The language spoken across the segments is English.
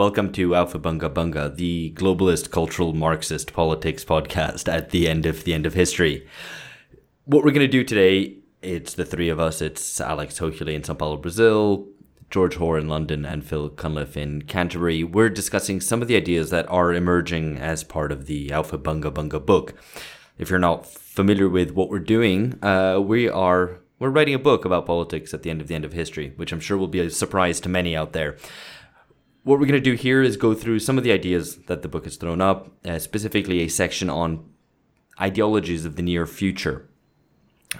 welcome to Aufhebunga Bunga, the globalist cultural Marxist politics podcast at the end of the end of history. What we're going to do today, it's the three of us. It's Alex Hochuli in Sao Paulo, Brazil, George Hoare in London, and Phil Cunliffe in Canterbury. We're discussing some of the ideas that are emerging as part of the Aufhebunga Bunga book. If you're not familiar with what we're doing, uh, we are we're writing a book about politics at the end of the end of history, which I'm sure will be a surprise to many out there what we're going to do here is go through some of the ideas that the book has thrown up, uh, specifically a section on ideologies of the near future.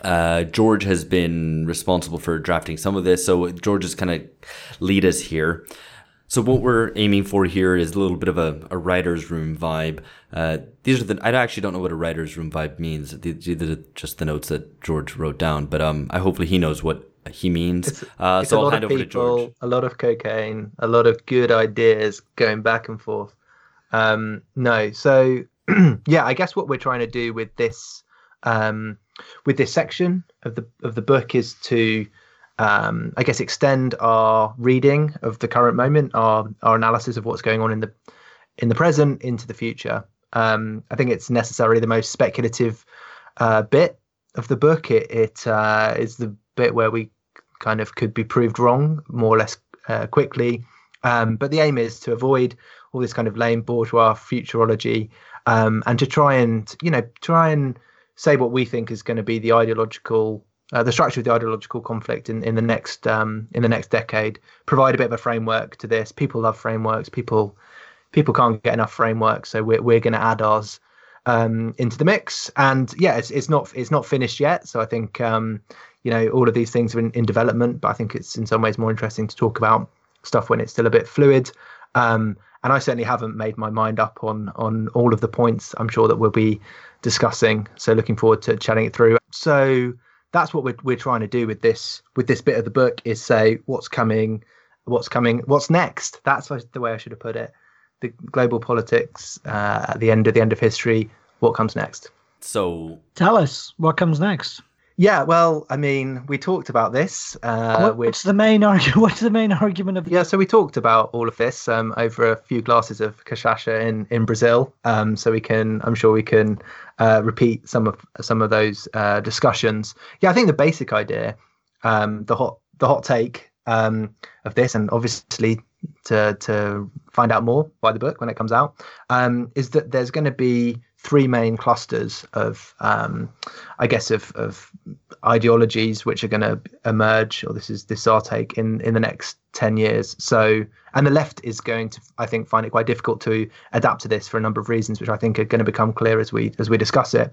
Uh, George has been responsible for drafting some of this, so George is kind of lead us here. So what we're aiming for here is a little bit of a, a writer's room vibe. Uh, these are the I actually don't know what a writer's room vibe means. These are just the notes that George wrote down, but um, I hopefully he knows what he means. It's, uh, it's so I'll hand over people, to George. A lot of cocaine, a lot of good ideas going back and forth. Um, no, so yeah, I guess what we're trying to do with this um, with this section of the of the book is to um, I guess extend our reading of the current moment, our our analysis of what's going on in the in the present into the future. Um, I think it's necessarily the most speculative uh, bit of the book. It, it uh, is the bit where we kind of could be proved wrong more or less uh, quickly. Um, but the aim is to avoid all this kind of lame bourgeois futurology um, and to try and you know try and say what we think is going to be the ideological uh, the structure of the ideological conflict in, in the next um, in the next decade. Provide a bit of a framework to this. People love frameworks. People people can't get enough frameworks so we're, we're going to add ours um, into the mix. And yeah it's, it's not it's not finished yet. So i think um, you know all of these things are in, in development but i think it's in some ways more interesting to talk about stuff when it's still a bit fluid. Um, and i certainly haven't made my mind up on on all of the points i'm sure that we'll be discussing so looking forward to chatting it through. So that's what we're, we're trying to do with this with this bit of the book is say what's coming what's coming what's next. That's the way i should have put it. The global politics uh, at the end of the end of history what comes next. So tell us what comes next yeah, well, I mean, we talked about this. Uh, what's the main argument? What's the main argument of? Yeah, so we talked about all of this um, over a few glasses of cachaça in in Brazil. Um, so we can, I'm sure we can uh, repeat some of some of those uh, discussions. Yeah, I think the basic idea, um, the hot the hot take um, of this, and obviously to to find out more by the book when it comes out, um, is that there's going to be three main clusters of, um, I guess, of, of ideologies which are going to emerge, or this is this is our take in in the next ten years. So, and the left is going to, I think, find it quite difficult to adapt to this for a number of reasons, which I think are going to become clear as we as we discuss it.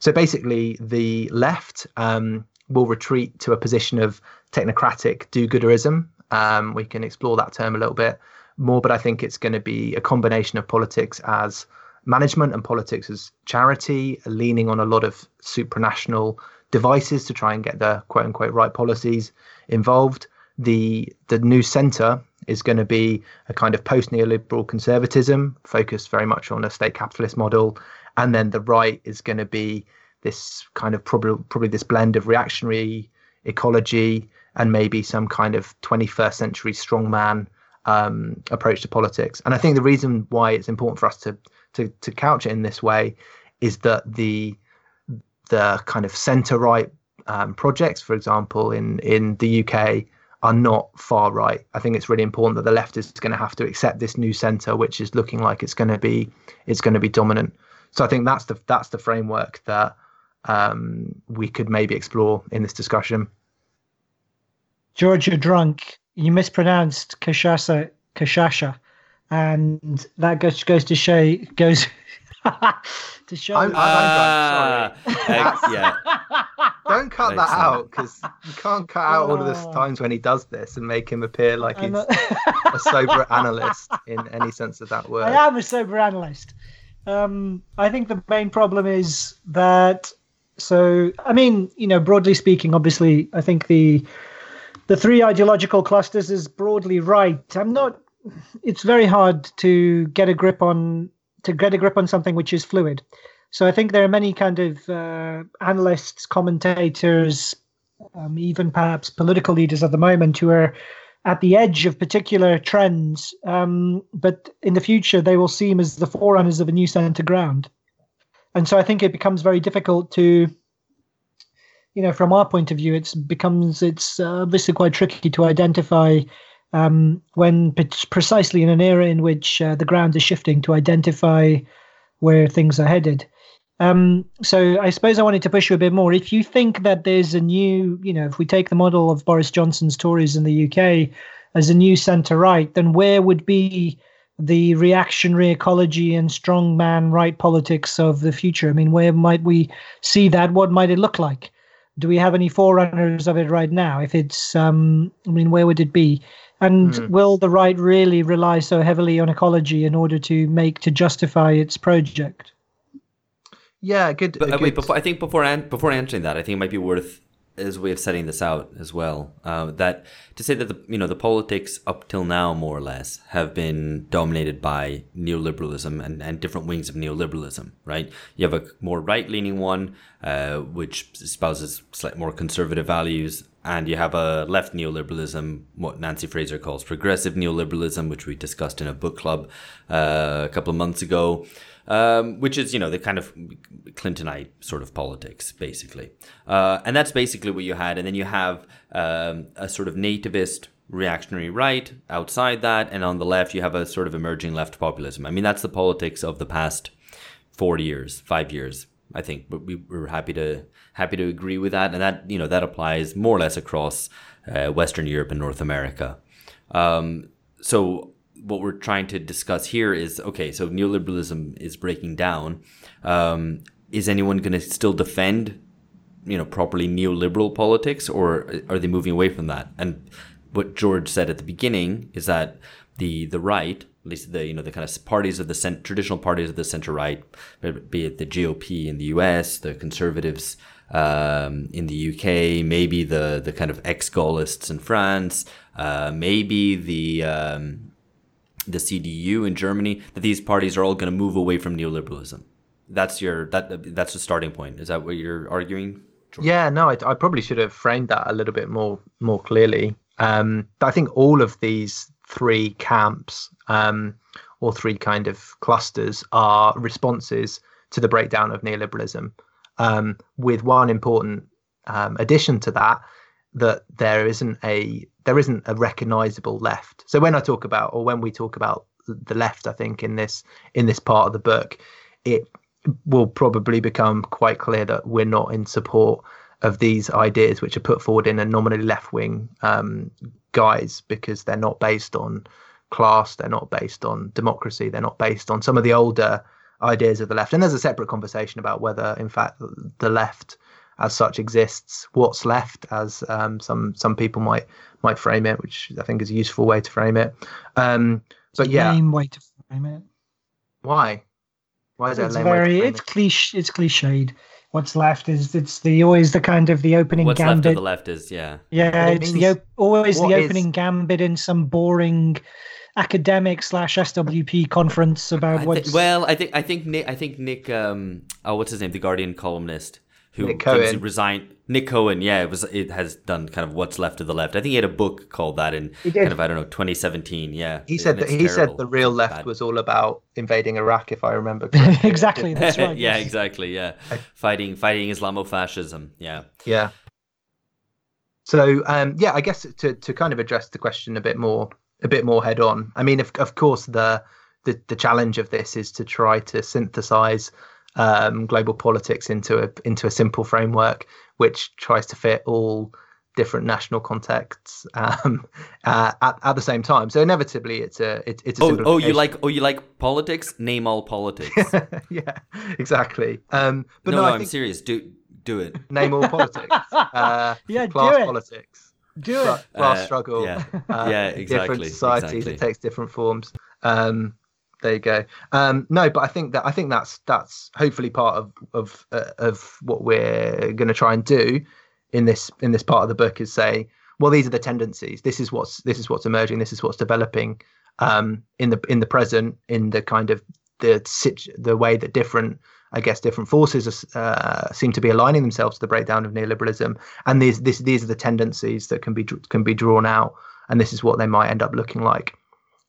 So, basically, the left um, will retreat to a position of technocratic do-gooderism. Um, we can explore that term a little bit more, but I think it's going to be a combination of politics as management and politics as charity, leaning on a lot of supranational devices to try and get the quote unquote right policies involved. The the new centre is going to be a kind of post neoliberal conservatism focused very much on a state capitalist model, and then the right is going to be this kind of probably probably this blend of reactionary ecology and maybe some kind of 21st century strongman um, approach to politics. And I think the reason why it's important for us to to to couch it in this way is that the the kind of centre right um, projects, for example, in in the UK, are not far right. I think it's really important that the left is going to have to accept this new centre, which is looking like it's going to be it's going to be dominant. So I think that's the that's the framework that um, we could maybe explore in this discussion. George, you're drunk. You mispronounced Kashasa Kashasha and that goes goes to show goes to show. I'm, I'm, uh, sorry. Uh, yeah. Don't cut that out because you can't cut out all of the oh. times when he does this and make him appear like he's a sober analyst in any sense of that word. I am a sober analyst. Um, I think the main problem is that. So, I mean, you know, broadly speaking, obviously, I think the the three ideological clusters is broadly right. I'm not it's very hard to get a grip on to get a grip on something which is fluid. So I think there are many kind of uh, analysts, commentators, um, even perhaps political leaders at the moment who are at the edge of particular trends, um, but in the future they will seem as the forerunners of a new center ground. And so I think it becomes very difficult to, you know, from our point of view, it becomes it's uh, obviously quite tricky to identify um, when precisely in an era in which uh, the ground is shifting to identify where things are headed. Um, so I suppose I wanted to push you a bit more. If you think that there's a new, you know, if we take the model of Boris Johnson's Tories in the UK as a new centre right, then where would be the reactionary ecology and strongman right politics of the future? I mean, where might we see that? What might it look like? Do we have any forerunners of it right now? If it's, um, I mean, where would it be? And mm. will the right really rely so heavily on ecology in order to make to justify its project? Yeah, good. But, uh, good. wait, before I think before an- before answering that, I think it might be worth as a way of setting this out as well. Uh, that to say that the you know the politics up till now more or less have been dominated by neoliberalism and, and different wings of neoliberalism. Right? You have a more right leaning one, uh, which espouses slightly more conservative values, and you have a left neoliberalism, what Nancy Fraser calls progressive neoliberalism, which we discussed in a book club uh, a couple of months ago um, which is you know the kind of Clintonite sort of politics, basically. Uh, and that's basically what you had. And then you have um, a sort of nativist reactionary right outside that, and on the left you have a sort of emerging left populism. I mean, that's the politics of the past four years, five years. I think, but we, we're happy to happy to agree with that, and that you know that applies more or less across uh, Western Europe and North America. Um, so what we're trying to discuss here is okay, so neoliberalism is breaking down. Um, is anyone going to still defend, you know, properly neoliberal politics, or are they moving away from that? And what George said at the beginning is that the the right, at least the you know the kind of parties of the cent- traditional parties of the center right, be it the GOP in the U.S., the conservatives um, in the UK, maybe the the kind of ex Gaullists in France, uh, maybe the um, the CDU in Germany, that these parties are all going to move away from neoliberalism. That's your that that's the starting point. Is that what you're arguing? George? Yeah, no, I, I, probably should have framed that a little bit more more clearly. Um, I think all of these three camps um, or three kind of clusters are responses to the breakdown of neoliberalism. Um, with one important um, addition to that, that there isn't a there isn't a recognizable left. So when I talk about or when we talk about the left, I think in this in this part of the book, it will probably become quite clear that we're not in support of these ideas which are put forward in a nominally left wing um, guise because they're not based on class, they're not based on democracy, they're not based on some of the older ideas of the left. And there's a separate conversation about whether, in fact, the left as such exists. What's left, as um, some some people might might frame it, which I think is a useful way to frame it. Um, but yeah, lame way to frame it. Why? Why is it's that very? it's it? cliche. It's cliched. What's left is it's the always the kind of the opening What's gambit. left of the left is yeah. Yeah, it it's the always the opening is... gambit in some boring academic slash SWP conference about what. Well, I think I think Nick I think Nick um oh what's his name the Guardian columnist who Nick Cohen. resigned. Nick Cohen, yeah, it was it has done kind of what's left of the left. I think he had a book called that in kind of I don't know 2017. Yeah, he said that he terrible. said the real left Bad. was all about invading Iraq, if I remember correctly. exactly, that's right. yeah, exactly. Yeah, fighting fighting Islamofascism. Yeah, yeah. So um, yeah, I guess to to kind of address the question a bit more a bit more head on. I mean, of of course the the, the challenge of this is to try to synthesize um, global politics into a into a simple framework which tries to fit all different national contexts um, uh, at, at the same time. So inevitably, it's a it, it's a oh oh you like oh you like politics? Name all politics. yeah, exactly. Um, but no, no, no I'm serious. Do do it. Name all politics. Uh, yeah, class do it. politics. Do it. Class uh, struggle. Yeah, uh, yeah, exactly. Different societies. Exactly. It takes different forms. Um, there you go. Um, no, but I think that I think that's that's hopefully part of of uh, of what we're going to try and do in this in this part of the book is say, well, these are the tendencies. This is what's this is what's emerging. This is what's developing um, in the in the present in the kind of the the way that different I guess different forces uh, seem to be aligning themselves to the breakdown of neoliberalism, and these this, these are the tendencies that can be can be drawn out and this is what they might end up looking like.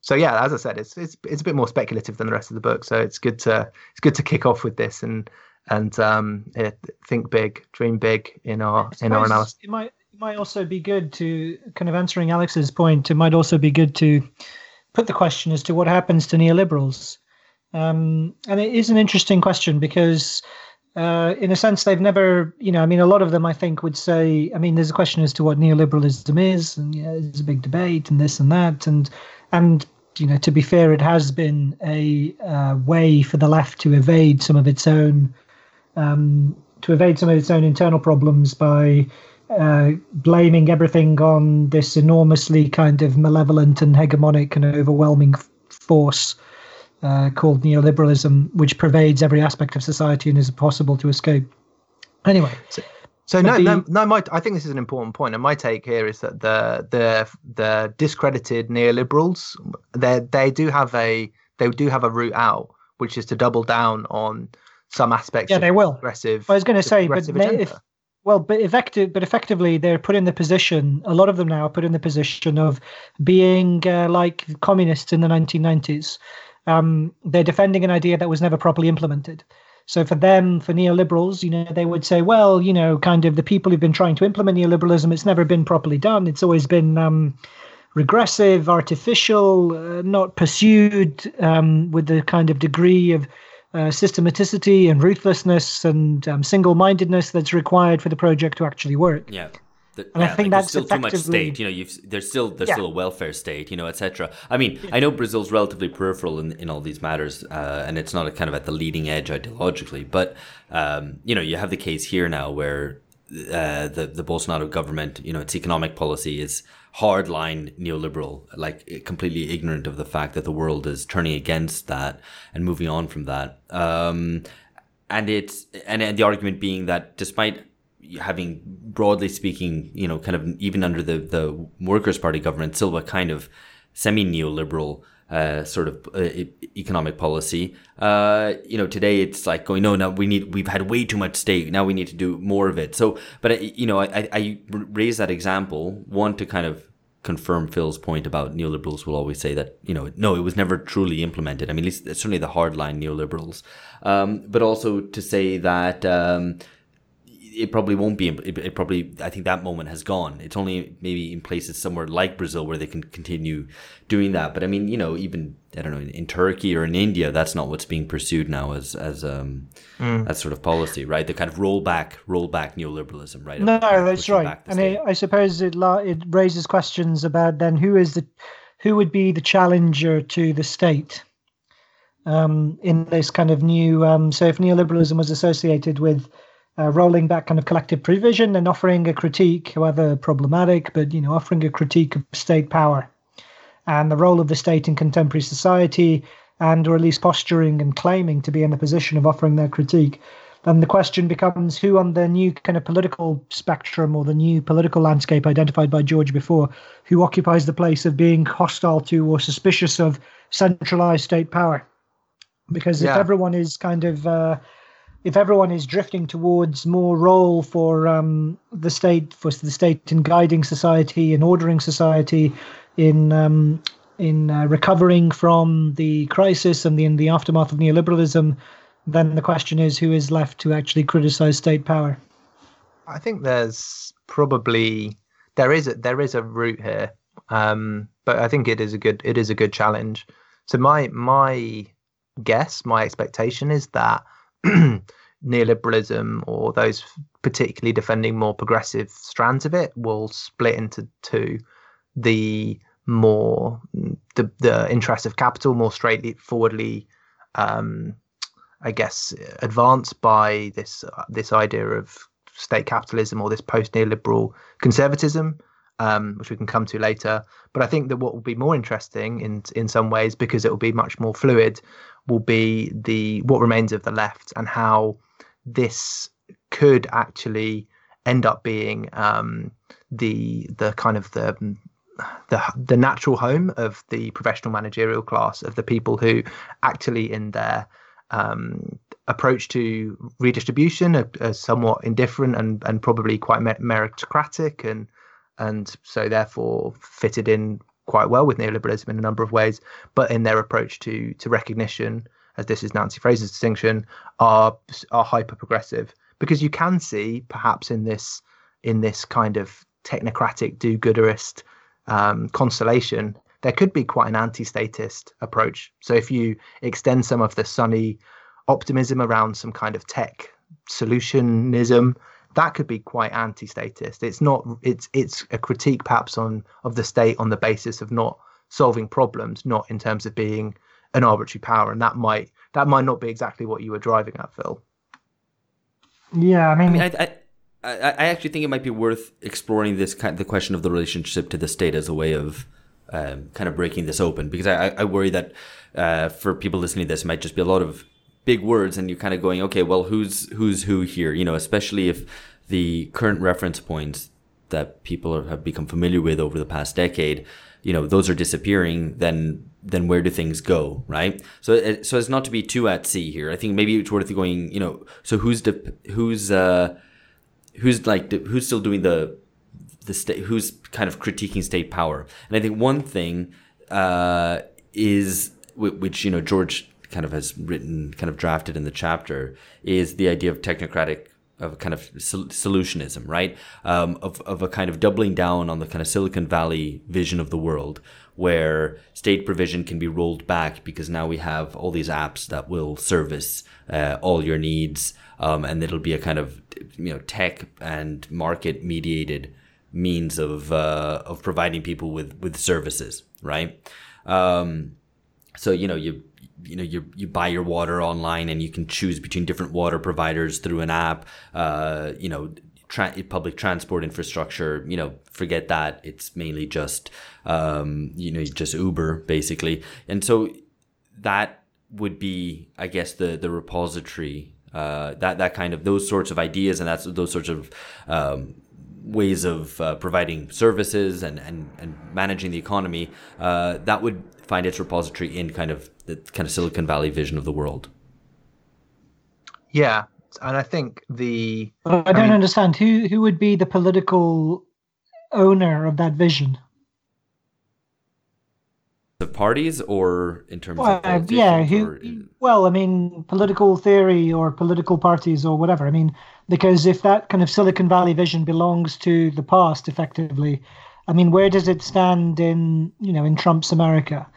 So yeah, as I said, it's it's it's a bit more speculative than the rest of the book. So it's good to it's good to kick off with this and and um, think big, dream big in our in our analysis. It might it might also be good to kind of answering Alex's point. It might also be good to put the question as to what happens to neoliberals, um, and it is an interesting question because uh, in a sense, they've never, you know, I mean, a lot of them, I think, would say, I mean, there's a question as to what neoliberalism is, and yeah, there's a big debate, and this and that, and and you know, to be fair, it has been a uh, way for the left to evade some of its own, um, to evade some of its own internal problems by uh, blaming everything on this enormously kind of malevolent and hegemonic and overwhelming force uh, called neoliberalism, which pervades every aspect of society and is impossible to escape. Anyway. So, so no, the, no, no. My, I think this is an important point, and my take here is that the the the discredited neoliberals, they they do have a they do have a route out, which is to double down on some aspects. Yeah, they will. Aggressive. I was going to say, but if well, but effective, but effectively, they're put in the position. A lot of them now are put in the position of being uh, like communists in the 1990s um, they're defending an idea that was never properly implemented. So for them, for neoliberals, you know, they would say, well, you know, kind of the people who've been trying to implement neoliberalism, it's never been properly done. It's always been um, regressive, artificial, uh, not pursued um, with the kind of degree of uh, systematicity and ruthlessness and um, single-mindedness that's required for the project to actually work. Yeah. The, and yeah, I think like that's still too much state. You know, you've there's still there's yeah. still a welfare state. You know, etc. I mean, I know Brazil's relatively peripheral in, in all these matters, uh, and it's not kind of at the leading edge ideologically. But um, you know, you have the case here now where uh, the the Bolsonaro government, you know, its economic policy is hardline neoliberal, like completely ignorant of the fact that the world is turning against that and moving on from that. Um, and it's and, and the argument being that despite having broadly speaking, you know, kind of even under the the Workers' Party government, still a kind of semi neoliberal uh, sort of uh, economic policy. Uh, you know, today it's like going, no, no, we need, we've had way too much state. Now we need to do more of it. So, but uh, you know, I, I raise that example one to kind of confirm Phil's point about neoliberals will always say that you know no it was never truly implemented. I mean, at least certainly the hardline neoliberals, um, but also to say that um, it probably won't be. It, it, probably, I think that moment has gone. It's only maybe in places somewhere like Brazil where they can continue doing that. But I mean, you know, even I don't know in, in Turkey or in India, that's not what's being pursued now as as um mm. that sort of policy, right? The kind of rollback, rollback neoliberalism, right? No, no that's right. And I, I suppose it it raises questions about then who is the who would be the challenger to the state. Um, in this kind of new, um, so if neoliberalism was associated with uh, rolling back kind of collective provision and offering a critique, however problematic, but you know, offering a critique of state power and the role of the state in contemporary society, and or at least posturing and claiming to be in a position of offering their critique. Then the question becomes who on the new kind of political spectrum or the new political landscape identified by George before, who occupies the place of being hostile to or suspicious of centralized state power. Because if yeah. everyone is kind of uh, if everyone is drifting towards more role for um, the state, for the state in guiding society, in ordering society, in um, in uh, recovering from the crisis and the, in the aftermath of neoliberalism, then the question is who is left to actually criticize state power. I think there's probably there is a, there is a route here, um, but I think it is a good it is a good challenge. So my my guess, my expectation is that neoliberalism or those particularly defending more progressive strands of it will split into two the more the the interest of capital more straightforwardly um, i guess advanced by this uh, this idea of state capitalism or this post neoliberal conservatism um, which we can come to later. But I think that what will be more interesting in in some ways, because it will be much more fluid, will be the what remains of the left and how this could actually end up being um, the the kind of the the the natural home of the professional managerial class of the people who actually in their um, approach to redistribution are, are, somewhat indifferent and and probably quite meritocratic and and so therefore fitted in quite well with neoliberalism in a number of ways, but in their approach to to recognition, as this is Nancy Fraser's distinction, are are hyper progressive because you can see perhaps in this in this kind of technocratic do-gooderist um, constellation there could be quite an anti-statist approach. So if you extend some of the sunny optimism around some kind of tech solutionism that could be quite anti-statist. It's not. It's it's a critique perhaps on of the state on the basis of not solving problems, not in terms of being an arbitrary power, and that might that might not be exactly what you were driving at, Phil. Yeah, I mean, I, mean, I, I, I actually think it might be worth exploring this kind, the question of the relationship to the state as a way of um, kind of breaking this open, because I, I worry that uh, for people listening to this, it might just be a lot of big words and you're kind of going, okay, well, who's who's who here? You know, especially if the current reference points that people have become familiar with over the past decade, you know, those are disappearing. Then then where do things go, right? So so as not to be too at sea here, I think maybe it's worth going. You know, so who's the who's uh who's like who's still doing the the state who's kind of critiquing state power and i think one thing uh, is which you know george kind of has written, kind of drafted in the chapter, is the idea of technocratic of kind of solutionism, right? Um, of, of a kind of doubling down on the kind of Silicon Valley vision of the world where state provision can be rolled back because now we have all these apps that will service uh, all your needs. Um, and it'll be a kind of, you know, tech and market mediated means of, uh, of providing people with, with services, right? Um, so, you know, you, you know you you buy your water online and you can choose between different water providers through an app uh, you know tra- public transport infrastructure you know forget that. It's mainly just um, you know just uber basically. And so that would be i guess the the repository uh, that that kind of those sorts of ideas and that's those sorts of um, ways of uh, providing services and, and, and managing the economy, uh, that would find its repository in kind of the kind of Silicon Valley vision of the world. Yeah, and I think the I, I don't mean, understand who who would be the political owner of that vision. The parties, or in terms well, of yeah, who? Or... Well, I mean, political theory or political parties or whatever. I mean, because if that kind of Silicon Valley vision belongs to the past, effectively, I mean, where does it stand in you know in Trump's America?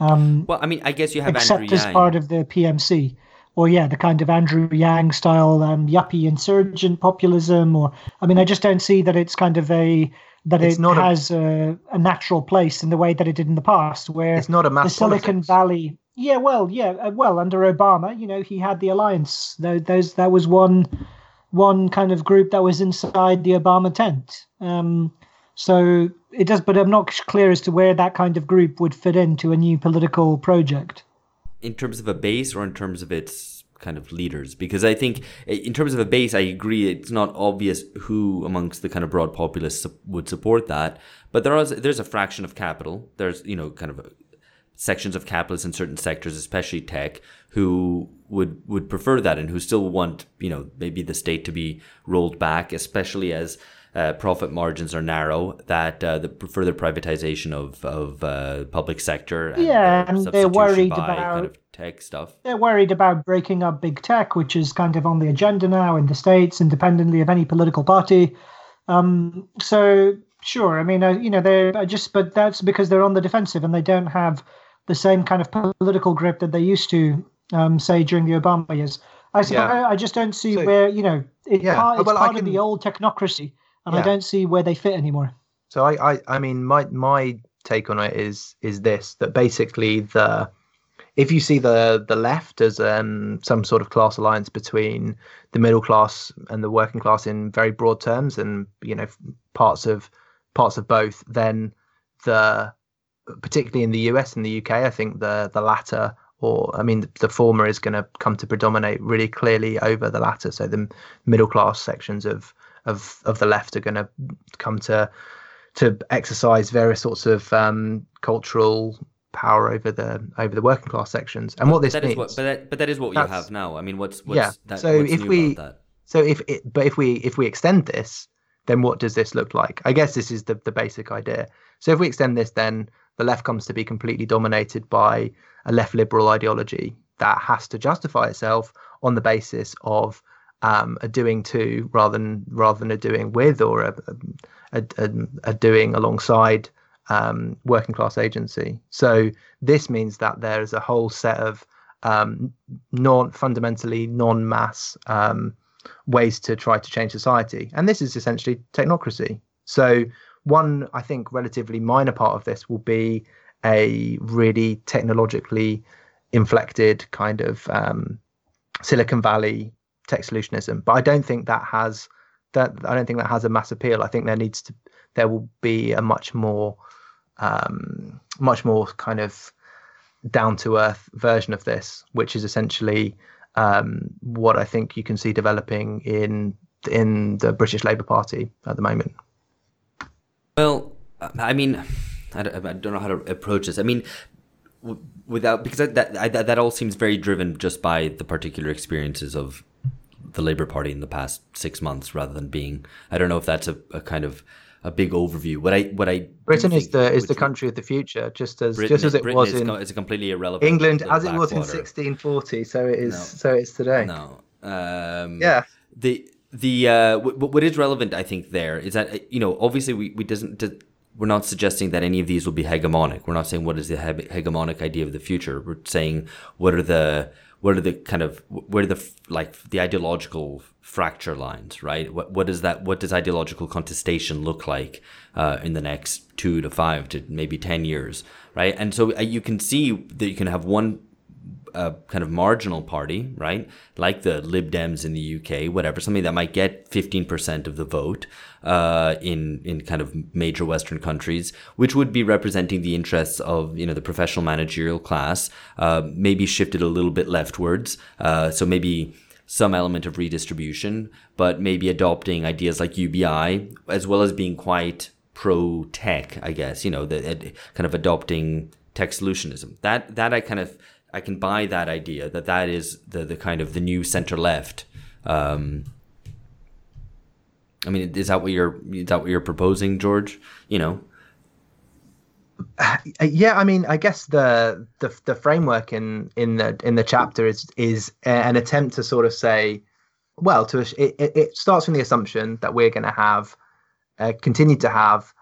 Um, well, I mean, I guess you have except Andrew as part of the PMC, or yeah, the kind of Andrew Yang style um, yuppie insurgent populism, or I mean, I just don't see that it's kind of a that it's it not has a, a, a, natural place in the way that it did in the past, where it's not a mass the Silicon politics. Valley. Yeah, well, yeah, uh, well, under Obama, you know, he had the alliance. Those that was one one kind of group that was inside the Obama tent. Um, so it does, but I'm not clear as to where that kind of group would fit into a new political project. In terms of a base or in terms of its kind of leaders? Because I think eh, in terms of a base, I agree it's not obvious who amongst the kind of broad populace would support that. But there is there's a fraction of capital. There's you know kind of uh, sections of capitalists in certain sectors, especially tech, who would would prefer that and who still want you know maybe the state to be rolled back, especially as uh, profit margins are narrow, that uh, the further privatization of of uh, public sector. And, yeah, and they're worried about kind of tech stuff. They're worried about breaking up big tech, which is kind of on the agenda now in the states, independently of any political party. Um, so sure, I mean, uh, you know, they're just, but that's because they're on the defensive and they don't have the same kind of political grip that they used to, um, say, during the Obama years. I, yeah. I, I just don't see so, where you know it, yeah. part, it's well, part can... of the old technocracy and yeah. I don't see where they fit anymore. So I, I, I mean, my my take on it is is this that basically the if you see the the left as um, some sort of class alliance between the middle class and the working class in very broad terms, and you know parts of parts of both, then the particularly in the US and the UK, I think the the latter or I mean the former is going to come to predominate really clearly over the latter. So the middle class sections of of of the left are going to come to to exercise various sorts of um, cultural power over the over the working class sections. And but what this that means, what, but that, but that is what you have now. I mean, what's, what's yeah. That, so what's if we so if it, but if we if we extend this then what does this look like? I guess this is the, the basic idea. So if we extend this, then the left comes to be completely dominated by a left liberal ideology that has to justify itself on the basis of um, a doing to rather than rather than a doing with or a, a, a, a doing alongside um, working class agency. So this means that there is a whole set of um, non fundamentally non mass um, ways to try to change society, and this is essentially technocracy. So one, I think, relatively minor part of this will be a really technologically inflected kind of um, Silicon Valley tech solutionism. But I don't think that has that. I don't think that has a mass appeal. I think there needs to there will be a much more um, much more kind of down to earth version of this, which is essentially um, what I think you can see developing in in the British Labour Party at the moment. Well, I mean, I don't, I don't know how to approach this. I mean, without because that that that all seems very driven just by the particular experiences of the Labour Party in the past six months, rather than being. I don't know if that's a, a kind of a big overview. What I what I Britain is the is the country of the future, just as Britain, just as it Britain was in it's a completely irrelevant. England as it was in 1640, so it is no. so it's today. No, um, yeah. The the uh, w- what is relevant, I think, there is that you know obviously we we doesn't. we're not suggesting that any of these will be hegemonic. We're not saying what is the he- hegemonic idea of the future. We're saying what are the what are the kind of where the like the ideological fracture lines right? What what does that what does ideological contestation look like uh, in the next two to five to maybe ten years right? And so uh, you can see that you can have one a kind of marginal party, right? Like the Lib Dems in the UK, whatever, something that might get 15% of the vote uh, in in kind of major Western countries, which would be representing the interests of you know the professional managerial class, uh, maybe shifted a little bit leftwards. Uh, so maybe some element of redistribution, but maybe adopting ideas like UBI, as well as being quite pro tech, I guess, you know, the, kind of adopting tech solutionism. That that I kind of I can buy that idea that that is the the kind of the new center left. Um, I mean, is that what you're is that what you're proposing, George? You know. Uh, yeah, I mean, I guess the the the framework in in the in the chapter is is an attempt to sort of say, well, to it, it starts from the assumption that we're going to have uh, continue to have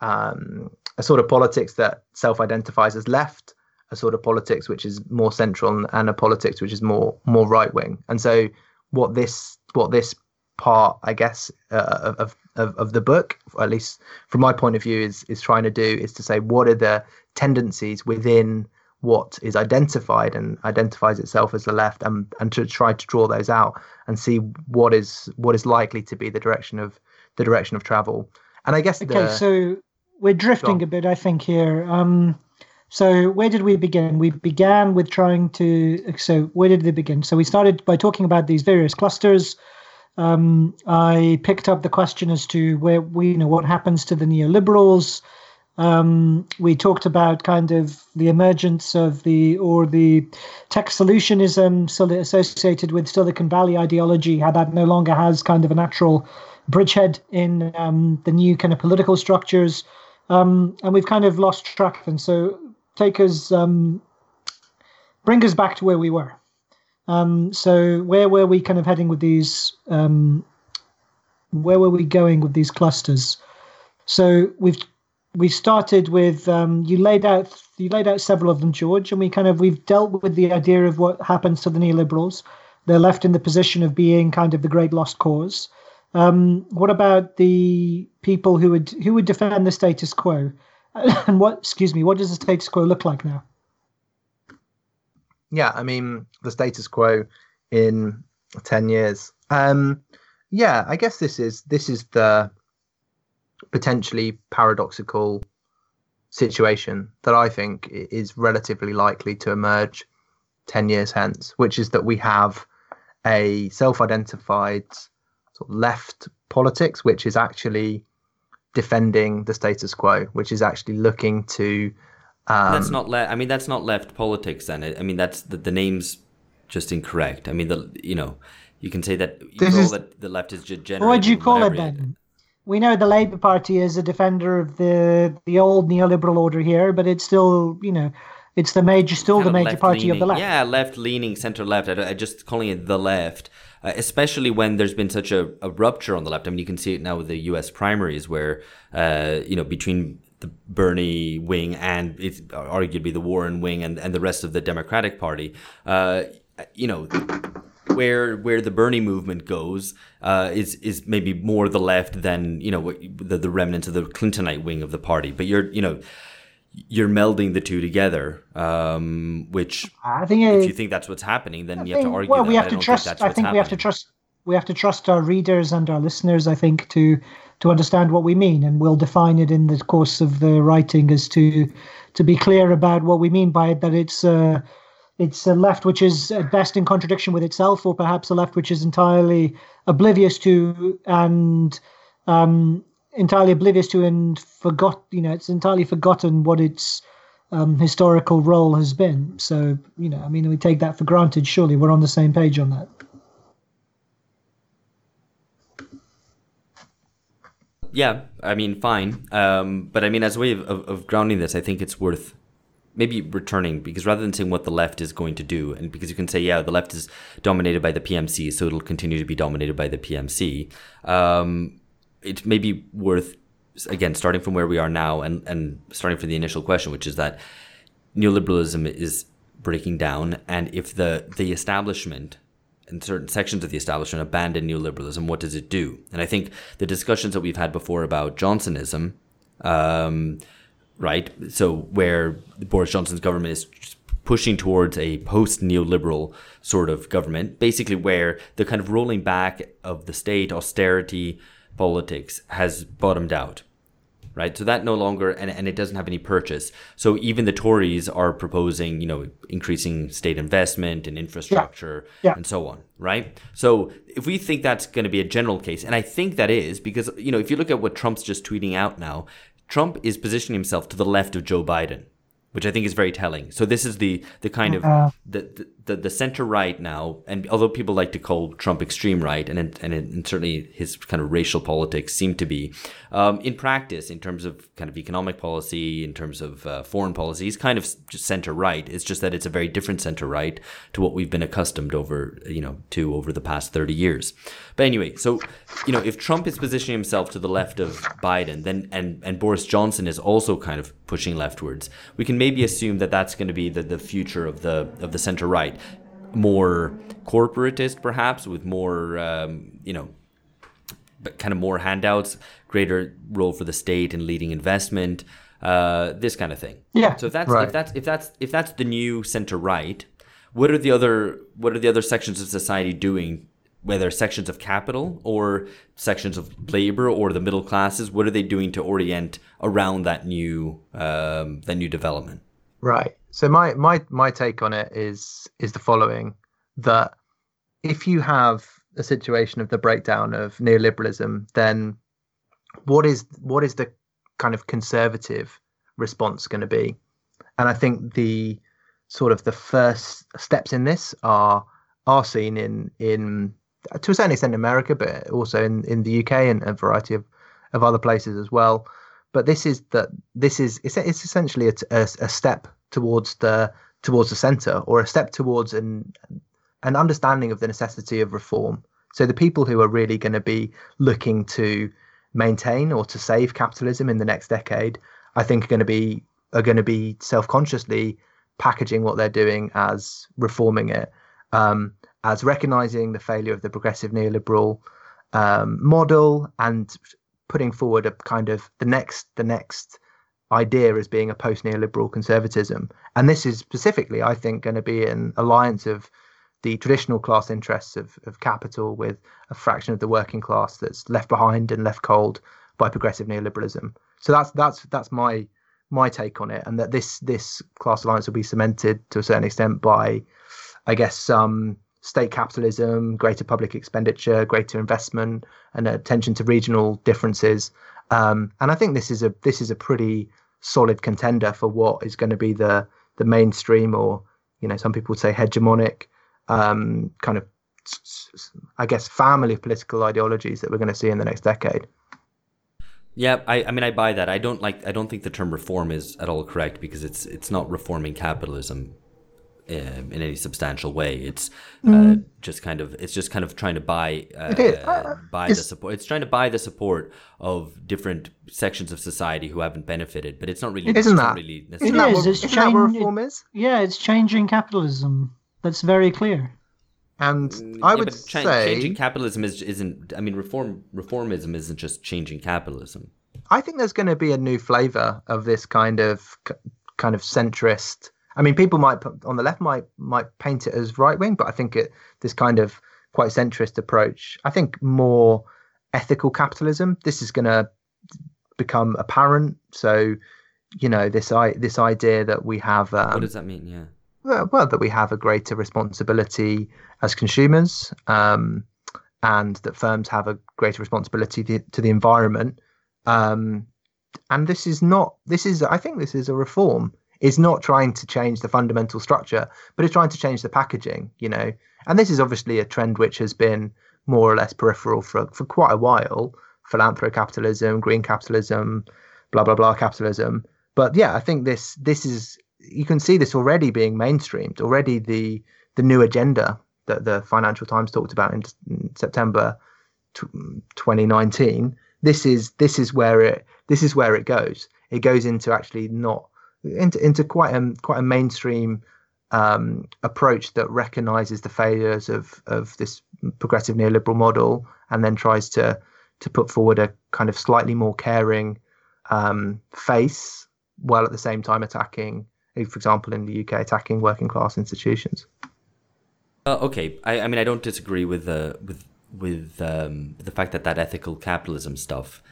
um, a sort of politics that self-identifies as left, a sort of politics which is more central and a politics which is more more right wing. And so what this what this part, I guess, uh, of, of of the book, at least from my point of view, is is trying to do is to say what are the tendencies within what is identified and identifies itself as the left and and to try to draw those out and see what is what is likely to be the direction of the direction of travel. And i guess okay the, so we're drifting a bit i think here. Um so where did we begin? We began with trying to. So where did they begin? So we started by talking about these various clusters. Um, I picked up the question as to where we you know what happens to the neoliberals. Um, we talked about kind of the emergence of the or the tech solutionism associated with Silicon Valley ideology, how that no longer has kind of a natural bridgehead in um, the new kind of political structures. Um, and we've kind of lost track. And so take us, um, bring us back to where we were. Um, so where were we kind of heading with these? Um, where were we going with these clusters? So we've we started with um, you laid out you laid out several of them, George, and we kind of we've dealt with the idea of what happens to the neoliberals. They're left in the position of being kind of the great lost cause. Um, what about the people who would who would defend the status quo? and what, excuse me, what does the status quo look like now? Yeah, I mean, the status quo in 10 years. Um, yeah, I guess this is this is the potentially paradoxical situation that I think is relatively likely to emerge 10 years hence, which is that we have a self-identified sort of left politics, which is actually defending the status quo, which is actually looking to. Um, that's not left. I mean, that's not left politics. Then I mean, that's the, the name's just incorrect. I mean, the you know, you can say that you call is, that the left is just general. What do you call it then? we know the Labour Party is a defender of the the old neoliberal order here, but it's still, you know, it's the major, still Kind the major party of the left. Yeah, left leaning, center left. I, I just calling it the left, uh, especially when there's been such a, a rupture on the left. I mean, you can see it now with the U.S. primaries, where uh, you know between the Bernie wing and it's arguably the Warren wing and, and the rest of the Democratic Party. Uh, you know, where where the Bernie movement goes uh, is is maybe more the left than you know the the remnants of the Clintonite wing of the party. But you're you know you're melding the two together, um, which I think if you think that's what's happening, then I you have to argue. well, that, we have to trust. Think I think we have to trust. We have to trust our readers and our listeners. I think to to understand what we mean, and we'll define it in the course of the writing as to to be clear about what we mean by it. That it's uh, it's a left which is at best in contradiction with itself, or perhaps a left which is entirely oblivious to and um, entirely oblivious to and forgot. You know, it's entirely forgotten what its um, historical role has been. So, you know, I mean, we take that for granted. Surely we're on the same page on that. Yeah, I mean, fine. Um, but I mean, as a way of, of, of grounding this, I think it's worth maybe returning because rather than saying what the left is going to do, and because you can say, yeah, the left is dominated by the PMC, so it'll continue to be dominated by the PMC. Um, it may be worth again starting from where we are now and and starting from the initial question, which is that neoliberalism is breaking down, and if the the establishment and certain sections of the establishment abandon neoliberalism, what does it do? And I think the discussions that we've had before about Johnsonism, um, right? So where Boris Johnson's government is pushing towards a post neoliberal sort of government, basically where the kind of rolling back of the state austerity politics has bottomed out right? So that no longer, and, and it doesn't have any purchase. So even the Tories are proposing, you know, increasing state investment and infrastructure Yeah. and so on, right? So if we think that's going to be a general case, and I think that is because, you know, if you look at what Trump's just tweeting out now, Trump is positioning himself to the left of Joe Biden. Which I think is very telling. So this is the the kind of Uh, the, the the center right now, and although people like to call Trump extreme right, and and, and certainly his kind of racial politics seem to be, um, in practice, in terms of kind of economic policy, in terms of uh, foreign policy, he's kind of center right. It's just that it's a very different center right to what we've been accustomed over, you know, to over the past thirty years. But anyway, so you know, if Trump is positioning himself to the left of Biden, then and and Boris Johnson is also kind of pushing leftwards, we can maybe assume that that's going to be the, the future of the of the center right, more corporatist perhaps, with more um, you know, kind of more handouts, greater role for the state in leading investment, uh, this kind of thing. Yeah. So if that's Right. if that's if that's if that's the new center right, what are the other what are the other sections of society doing? Whether sections of capital or sections of labor or the middle classes, what are they doing to orient around that new um, that new development? Right. So my my my take on it is is the following: that if you have a situation of the breakdown of neoliberalism, then what is what is the kind of conservative response going to be? And I think the sort of the first steps in this are are seen in in to a certain extent America, but also in, in the UK and a variety of, of other places as well. But this is that this is it's, it's essentially a, a, a step towards the towards the centre or a step towards an an understanding of the necessity of reform. So the people who are really going to be looking to maintain or to save capitalism in the next decade, I think are going to be are going to be self-consciously packaging what they're doing as reforming it, um, as recognizing the failure of the progressive neoliberal um, model and putting forward a kind of the next the next idea as being a post neoliberal conservatism. And this is specifically, I think, going to be an alliance of the traditional class interests of, of capital with a fraction of the working class that's left behind and left cold by progressive neoliberalism. So that's that's that's my my take on it, and that this this class alliance will be cemented to a certain extent by, I guess, some state capitalism, greater public expenditure, greater investment, and attention to regional differences. Um, and I think this is a this is a pretty solid contender for what is going to be the the mainstream, or you know, some people would say hegemonic, um, kind of, I guess, family of political ideologies that we're going to see in the next decade. Yeah, I, I mean I buy that. I don't like I don't think the term reform is at all correct because it's it's not reforming capitalism in any substantial way. It's uh, Mm. just kind of it's just kind of trying to buy uh, Uh, buy the support. It's trying to buy the support of different sections of society who haven't benefited, but it's not really. Isn't it's not that- really Isn't It what, it's isn't that what reform is? Yeah, it's changing capitalism. That's very clear. And Mm, I yeah, would but cha- say, changing capitalism is isn't. I mean, reform reformism isn't just changing capitalism. I think there's going to be a new flavor of this kind of kind of centrist. I mean, people might put, on the left might might paint it as right wing, but I think it this kind of quite centrist approach. I think more ethical capitalism. This is going to become apparent. So, you know, this i this idea that we have um, what does that mean? Yeah. well, well, that we have a greater responsibility as consumers, um, and that firms have a greater responsibility to, to the environment. Um, and this is not. This is. I think this is a reform. It's not trying to change the fundamental structure, but it's trying to change the packaging. You know, and this is obviously a trend which has been more or less peripheral for for quite a while. Philanthrocapitalism, green capitalism, blah blah blah capitalism. But yeah, I think this this is you can see this already being mainstreamed. Already the the new agenda that the Financial Times talked about in, in September t- 2019. This is this is where it this is where it goes. It goes into actually not into into quite a quite a mainstream um, approach that recognizes the failures of of this progressive neoliberal model and then tries to to put forward a kind of slightly more caring um, face while at the same time attacking, for example, in the UK, attacking working class institutions. Uh, okay, I, I mean I don't disagree with the with with um, the fact that that ethical capitalism stuff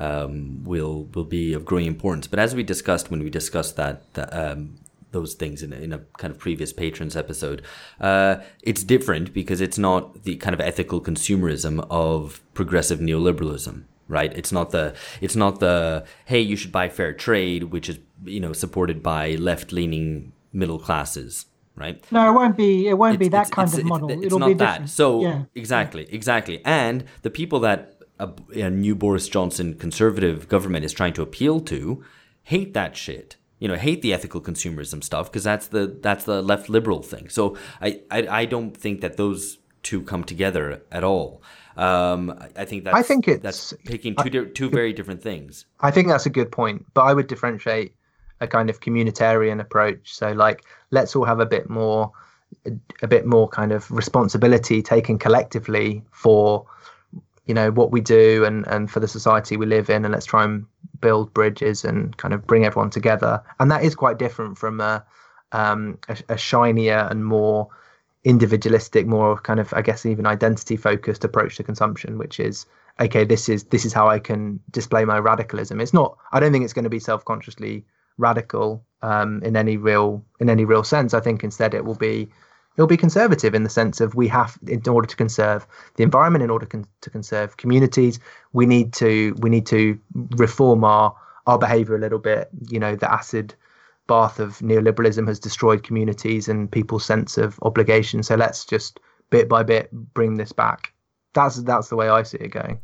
um, will will be of growing importance. But as we discussed when we discussed that, that um, those things in a, in a kind of previous patrons episode, uh, it's different because it's not the kind of ethical consumerism of progressive neoliberalism. Right, it's not the it's not the hey you should buy fair trade, which is you know supported by left leaning middle classes, right? No, it won't be. It won't be that it's- kind it's- of it's- model. It's, It'll not be that. different. So yeah. exactly, exactly. And the people that a, a new Boris Johnson conservative government is trying to appeal to hate that shit. You know, hate the ethical consumerism stuff because that's the that's the left liberal thing. So I, I I don't think that those two come together at all. Um, I- I think that's I think it's- that's picking two di- two very different things. I think that's a good point, but I would differentiate a kind of communitarian approach. So, like, let's all have a bit more, a bit more kind of responsibility taken collectively for, you know, what we do and and for the society we live in, and let's try and build bridges and kind of bring everyone together. And that is quite different from a, um, a, a shinier and more individualistic, more kind of, I guess, even identity focused approach to consumption, which is okay. This is this is how I can display my radicalism. It's not. I don't think it's going to be self consciously radical um, in any real in any real sense. I think instead it will be it'll be conservative in the sense of we have in order to conserve the environment, in order con- to conserve communities, we need to we need to reform our our behavior a little bit. You know, the acid bath of neoliberalism has destroyed communities and people's sense of obligation. So let's just bit by bit bring this back. That's that's the way I see it going.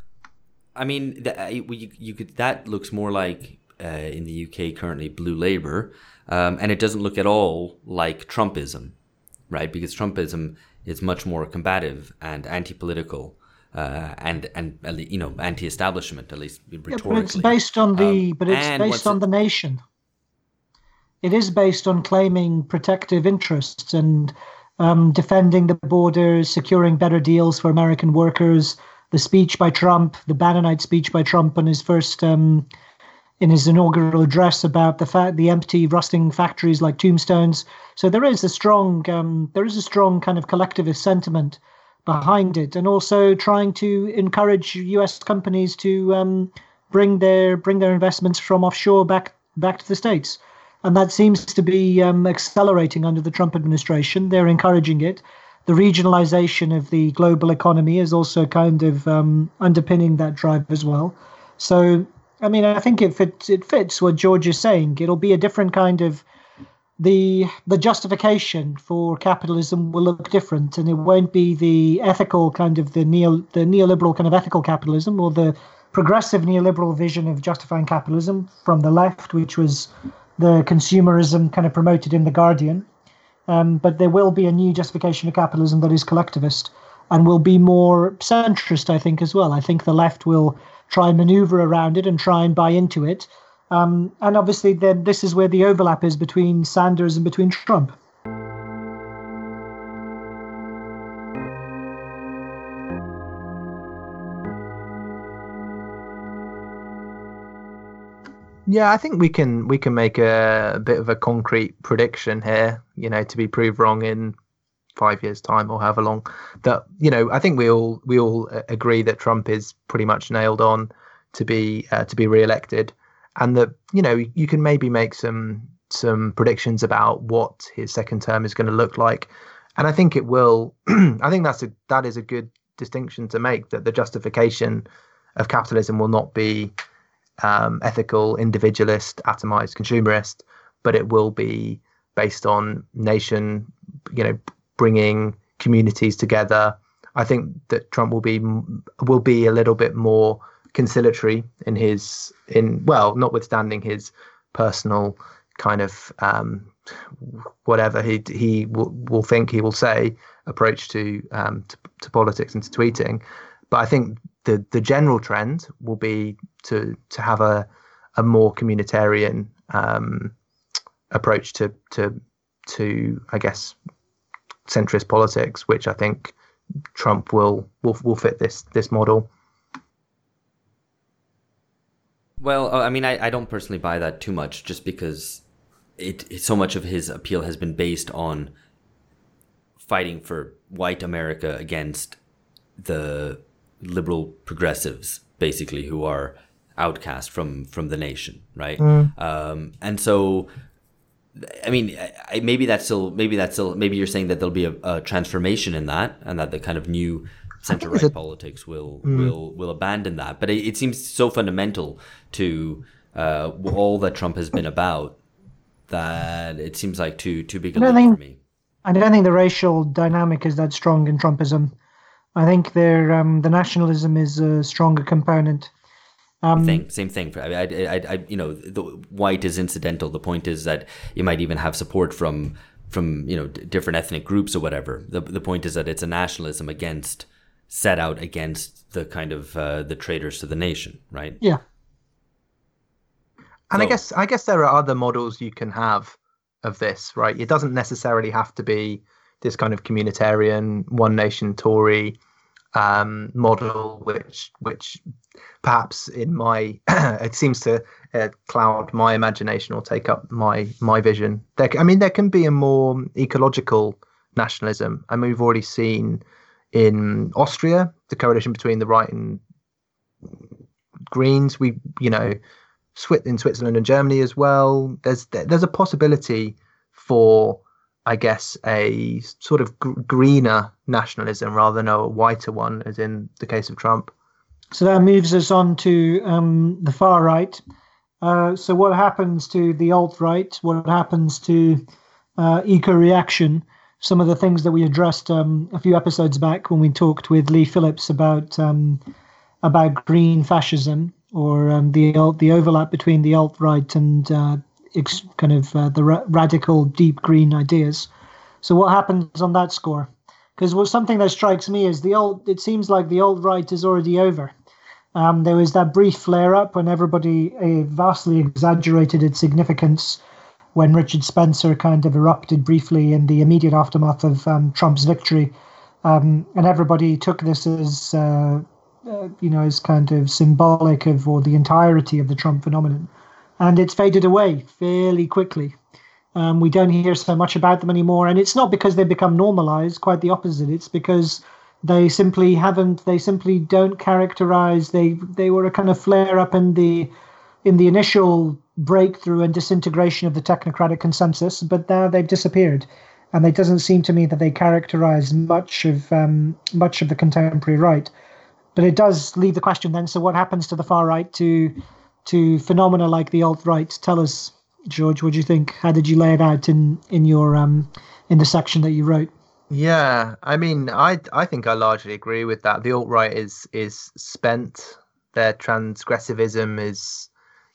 I mean, that, uh, you, you could that looks more like uh, in the UK currently blue Labour, um, and it doesn't look at all like Trumpism, right? Because Trumpism is much more combative and anti-political. Uh, and and you know anti-establishment at least Yeah, rhetorically. but it's based on the. Um, but it's based on it- the nation. It is based on claiming protective interests and um, defending the borders, securing better deals for American workers. The speech by Trump, the Bannonite speech by Trump on his first, um, in his inaugural address about the fact the empty, rusting factories like tombstones. So there is a strong, um, there is a strong kind of collectivist sentiment behind it, and also trying to encourage U.S. companies to um, bring their bring their investments from offshore back back to the states, and that seems to be um, accelerating under the Trump administration. They're encouraging it. The regionalization of the global economy is also kind of um, underpinning that drive as well. So, I mean, I think it fits. It fits what George is saying. It'll be a different kind of the the justification for capitalism will look different, and it won't be the ethical kind of the neo the neoliberal kind of ethical capitalism or the progressive neoliberal vision of justifying capitalism from the left, which was the consumerism kind of promoted in The Guardian. Um, but there will be a new justification of capitalism that is collectivist and will be more centrist, I think, as well. I think the left will try and maneuver around it and try and buy into it. Um, and obviously, then this is where the overlap is between Sanders and between Trump. Yeah, I think we can we can make a, a, bit of a concrete prediction here. You know, to be proved wrong in five years' time or however long. That you know, I think we all we all agree that Trump is pretty much nailed on to be uh, to be re-elected, and that you know you can maybe make some some predictions about what his second term is going to look like, and I think it will. I think that's a that is a good distinction to make that the justification of capitalism will not be um, ethical, individualist, atomized, consumerist, but it will be based on nation, you know, bringing communities together. I think that Trump will be will be a little bit more conciliatory in his in well, notwithstanding his personal kind of um, whatever he he will, will think he will say approach to, um, to to politics and to tweeting. But I think the the general trend will be to to have a a more communitarian um, approach to to to I guess centrist politics, which I think Trump will will will fit this this model. Well, uh, I mean, I, I don't personally buy that too much, just because it, it so much of his appeal has been based on fighting for white America against the liberal progressives, basically, who are outcast from from the nation, right? Mm. Um, and so, I mean, I, maybe that's still maybe that's still maybe you're saying that there'll be a, a transformation in that, and that the kind of new center right politics will mm. will will abandon that. But it, it seems so fundamental to uh, all that Trump has been about that it seems like too too big a leap think, for me. I don't think the racial dynamic is that strong in Trumpism. I think there um, the nationalism is a stronger component. Um, thing, same thing. I, I, I, I, you know, the white is incidental. The point is that you might even have support from from you know d- different ethnic groups or whatever. The the point is that it's a nationalism against set out against the kind of uh, the traitors to the nation, right? Yeah. And so, I guess I guess there are other models you can have of this, right? It doesn't necessarily have to be this kind of communitarian, one nation Tory um, model, which which perhaps in my it seems to uh, cloud my imagination or take up my my vision. There, I mean, there can be a more ecological nationalism. I mean, we've already seen in Austria the coalition between the right and Greens. We, you know, in Switzerland and Germany as well. There's there's a possibility for I guess, a sort of g- greener nationalism rather than a whiter one, as in the case of Trump. So that moves us on to um, the far right. Uh, so, what happens to the alt right? What happens to uh, eco reaction? Some of the things that we addressed um, a few episodes back when we talked with Leigh Phillips about um, about green fascism or um, the the overlap between the alt right and uh, ex- kind of uh, the ra- radical deep green ideas. So what happens on that score? Because what something that strikes me is the alt. It seems like the alt right is already over. Um, there was that brief flare up when everybody uh, vastly exaggerated its significance when Richard Spencer kind of erupted briefly in the immediate aftermath of um, Trump's victory. Um, and everybody took this as, uh, uh, you know, as kind of symbolic of or the entirety of the Trump phenomenon and it's faded away fairly quickly. Um, we don't hear so much about them anymore, and it's not because they've become normalized. Quite the opposite. It's because they simply haven't. They simply don't characterize. They they were a kind of flare up in the in the initial breakthrough and disintegration of the technocratic consensus, but now they've disappeared, and it doesn't seem to me that they characterize much of um, much of the contemporary right. But it does leave the question then: so what happens to the far right to to phenomena like the alt right. Tell us, George, what do you think? How did you lay it out in in your um in the section that you wrote? Yeah, I mean, I I think I largely agree with that. The alt right is is spent. their transgressivism is,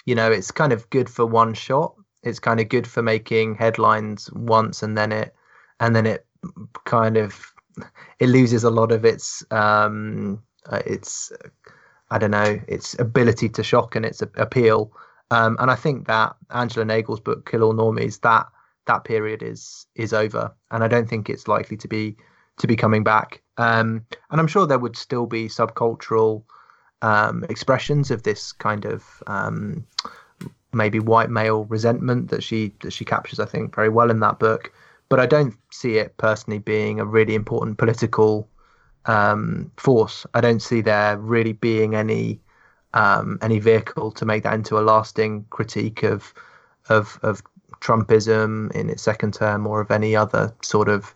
you know, it's kind of good for one shot. It's kind of good for making headlines once, and then it, and then it kind of, it loses a lot of its, um, uh, its, I don't know, its ability to shock and its appeal. Um, and I think that Angela Nagle's book "Kill All Normies" that that period is is over, and I don't think it's likely to be to be coming back. Um, and I'm sure there would still be subcultural um, expressions of this kind of um, maybe white male resentment that she that she captures, I think, very well in that book. But I don't see it personally being a really important political um, force. I don't see there really being any um, any vehicle to make that into a lasting critique of of of Trumpism in its second term or of any other sort of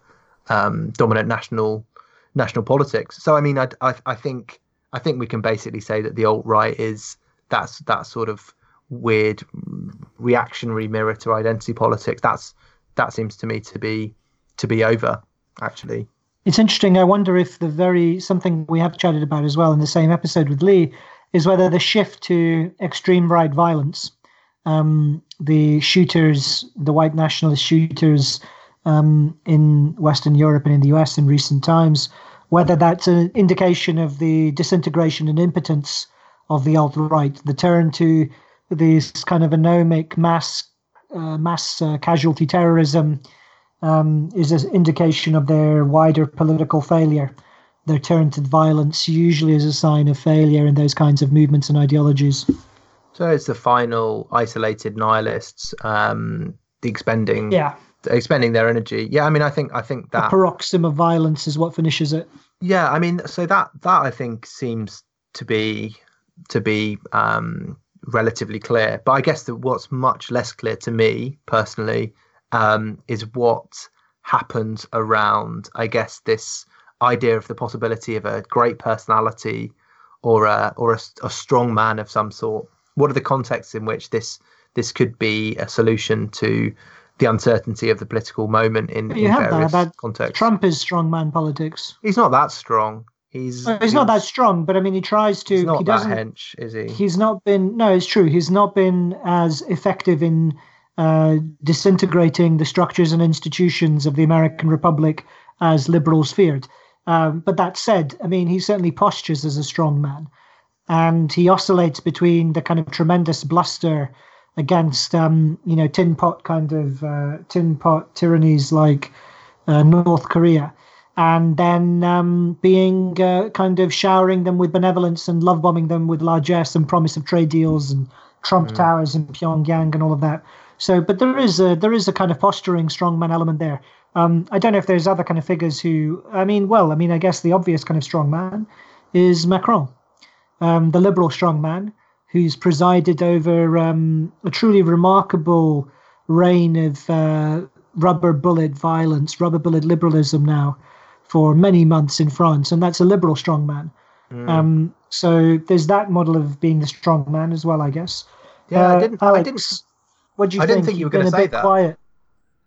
um, dominant national national politics. So I mean, I, I, I think I think we can basically say that the alt right is that's that sort of weird reactionary mirror to identity politics. That's that seems to me to be to be over actually. It's interesting. I wonder if the very something we have chatted about as well in the same episode with Leigh is whether the shift to extreme right violence, um, the shooters, the white nationalist shooters um, in Western Europe and in the US in recent times, whether that's an indication of the disintegration and impotence of the alt right, the turn to this kind of anomic mass uh, mass uh, casualty terrorism um, is an indication of their wider political failure their turn to violence usually is a sign of failure in those kinds of movements and ideologies. So it's the final isolated nihilists um, expending yeah expending their energy. Yeah, I mean, I think I think that a paroxysm of violence is what finishes it. Yeah, I mean, so that that I think seems to be to be um, relatively clear. But I guess that what's much less clear to me personally um, is what happens around, I guess, this idea of the possibility of a great personality or a, or a, a strong man of some sort? What are the contexts in which this this could be a solution to the uncertainty of the political moment in, you in have various that, that contexts? Trump is strongman politics. He's not that strong. He's he's, he's not that strong, but I mean, he tries to. He's not he doesn't, that hench, is he? He's not been. No, it's true. He's not been as effective in uh, disintegrating the structures and institutions of the American Republic as liberals feared. Um, but that said, I mean, he certainly postures as a strong man, and he oscillates between the kind of tremendous bluster against, um, you know, tin pot kind of uh, tin pot tyrannies like uh, North Korea, and then um, being uh, kind of showering them with benevolence and love bombing them with largesse and promise of trade deals and Trump mm. towers in Pyongyang and all of that. So, but there is a there is a kind of posturing strongman element there. Um, I don't know if there's other kind of figures who, I mean, well, I mean, I guess the obvious kind of strong man is Macron, um, the liberal strong man who's presided over um, a truly remarkable reign of uh, rubber bullet violence, rubber bullet liberalism now for many months in France, and that's a liberal strong man. Mm. Um, so there's that model of being the strong man as well, I guess. Yeah, uh, I didn't. Alex, I didn't. What do you I think? didn't think you were going to say that. Quiet.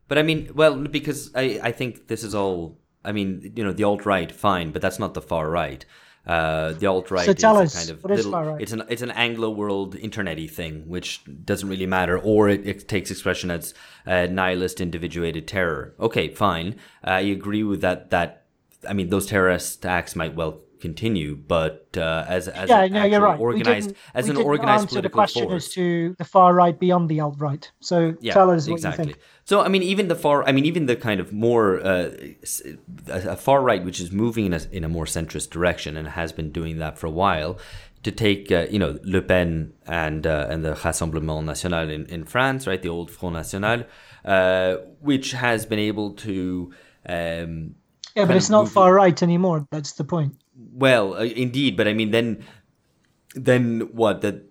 But I mean, well, because I, I think this is all. I mean, you know, the alt right, fine, but that's not the far right. Uh, the alt right so is us, kind of little. Right? It's an it's an Anglo world internety thing, which doesn't really matter, or it, it takes expression as uh, nihilist individuated terror. Okay, fine. I agree with that. That I mean, those terrorist acts might well continue, but uh, as as yeah, no, you're right. organized as an organized political the question force. as to the far right beyond the alt right. So yeah, tell us what exactly. you think. So I mean, even the far, I mean, even the kind of more uh, a far right, which is moving in a in a more centrist direction and has been doing that for a while. To take, uh, you know, Le Pen and uh, and the Rassemblement National in, in France, right, the old Front National, uh, which has been able to um, yeah, but it's not far right anymore. That's the point. Well, uh, indeed, but I mean, then, then what? That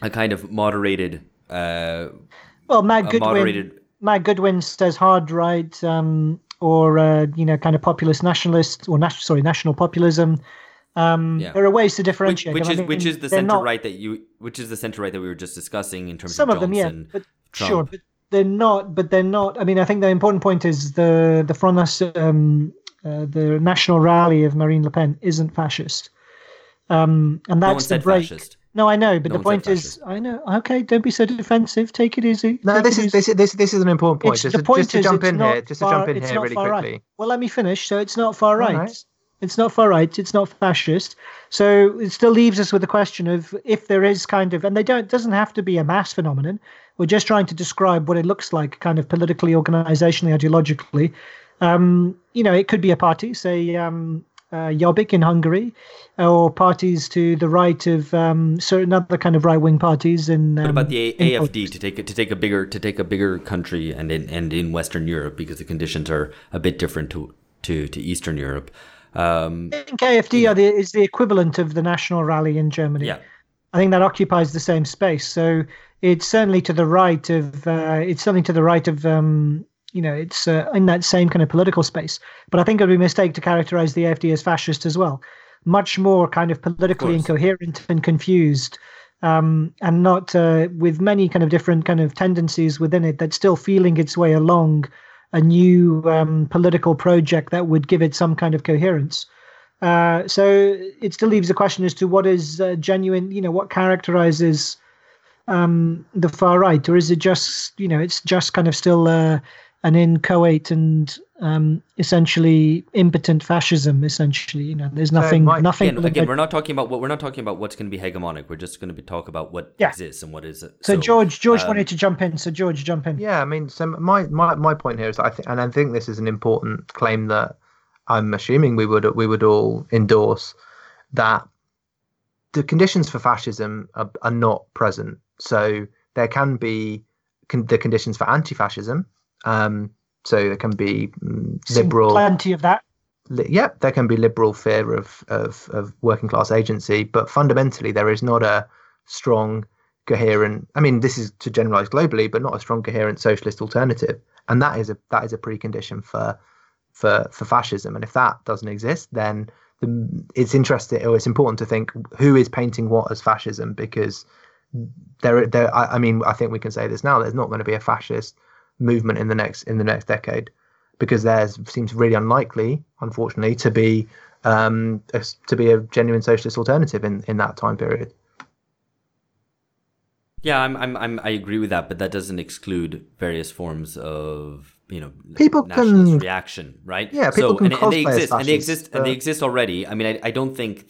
a kind of moderated. Uh, well, Matt Goodwin. Moderated... Matt Goodwin says hard right, um, or uh, you know, kind of populist nationalist, or nas- sorry, national populism. Um, yeah. There are ways to differentiate. Which, which is I mean, which is the center not, right that you, which is the center right that we were just discussing in terms some of, of them, yeah, but Trump. sure, but they're not. But they're not. I mean, I think the important point is the the Front um, uh, the national rally of Marine Le Pen isn't fascist. Um, and No one that's the said break. fascist. No, I know, but No the point is, I know. Okay, don't be so defensive. Take it easy. No, Take this it is easy. this is this, this is an important point. It's- Just, the to, point just to is jump in here, just to far- jump in here really far right. quickly. Well, let me finish. So it's not far right. right. It's not far right. It's not fascist. So it still leaves us with the question of if there is kind of, and they don't doesn't have to be a mass phenomenon. We're just trying to describe what it looks like, kind of politically, organizationally, ideologically. Um, you know, it could be a party, say um, uh, Jobbik in Hungary, or parties to the right of um, certain other kind of right-wing parties in. Um, What about the A- AFD to take it to take a bigger to take a bigger country and in and in Western Europe because the conditions are a bit different to to, to Eastern Europe. Um, I think AFD are the, is the equivalent of the National Rally in Germany. yeah, I think that occupies the same space. So it's certainly to the right of uh, it's certainly to the right of um, you know it's uh, in that same kind of political space. But I think it would be a mistake to characterize the AFD as fascist as well. Much more kind of politically course. incoherent and confused, um, and not uh, with many kind of different kind of tendencies within it that's still feeling its way along a new um, political project that would give it some kind of coherence. Uh, so it still leaves a question as to what is uh, genuine, you know, what characterizes um, the far right, or is it just, you know, it's just kind of still uh, an inchoate and um, essentially impotent fascism. Essentially, you know, there's nothing, Mike, nothing. again, again, we're not talking about what we're not talking about what's going to be hegemonic. We're just going to be talk about what Yeah. exists and what is. It. So, George, George um, wanted to jump in. So George, jump in. Yeah, I mean, so my my my point here is, I think, and I think this is an important claim that I'm assuming we would we would all endorse that the conditions for fascism are, are not present. So there can be con- the conditions for anti-fascism. Um, so there can be mm, liberal. plenty of that. li- Yep, there can be liberal fear of, of, of working class agency, but fundamentally there is not a strong, coherent. I mean, this is to generalize globally, but not a strong, coherent socialist alternative, and that is a that is a precondition for for for fascism. And if that doesn't exist, then the, it's interesting or it's important to think who is painting what as fascism because there there I, I mean I think we can say this now. There's not going to be a fascist movement in the next in the next decade because there seems really unlikely, unfortunately, to be um, a, to be a genuine socialist alternative in, in that time period. Yeah, I'm, I'm, I'm, I agree with that, but that doesn't exclude various forms of, you know, People nationalist can- reaction, right? Yeah, people can and, and they exist, and they fascists, exist, and they exist already. I mean, I, I don't think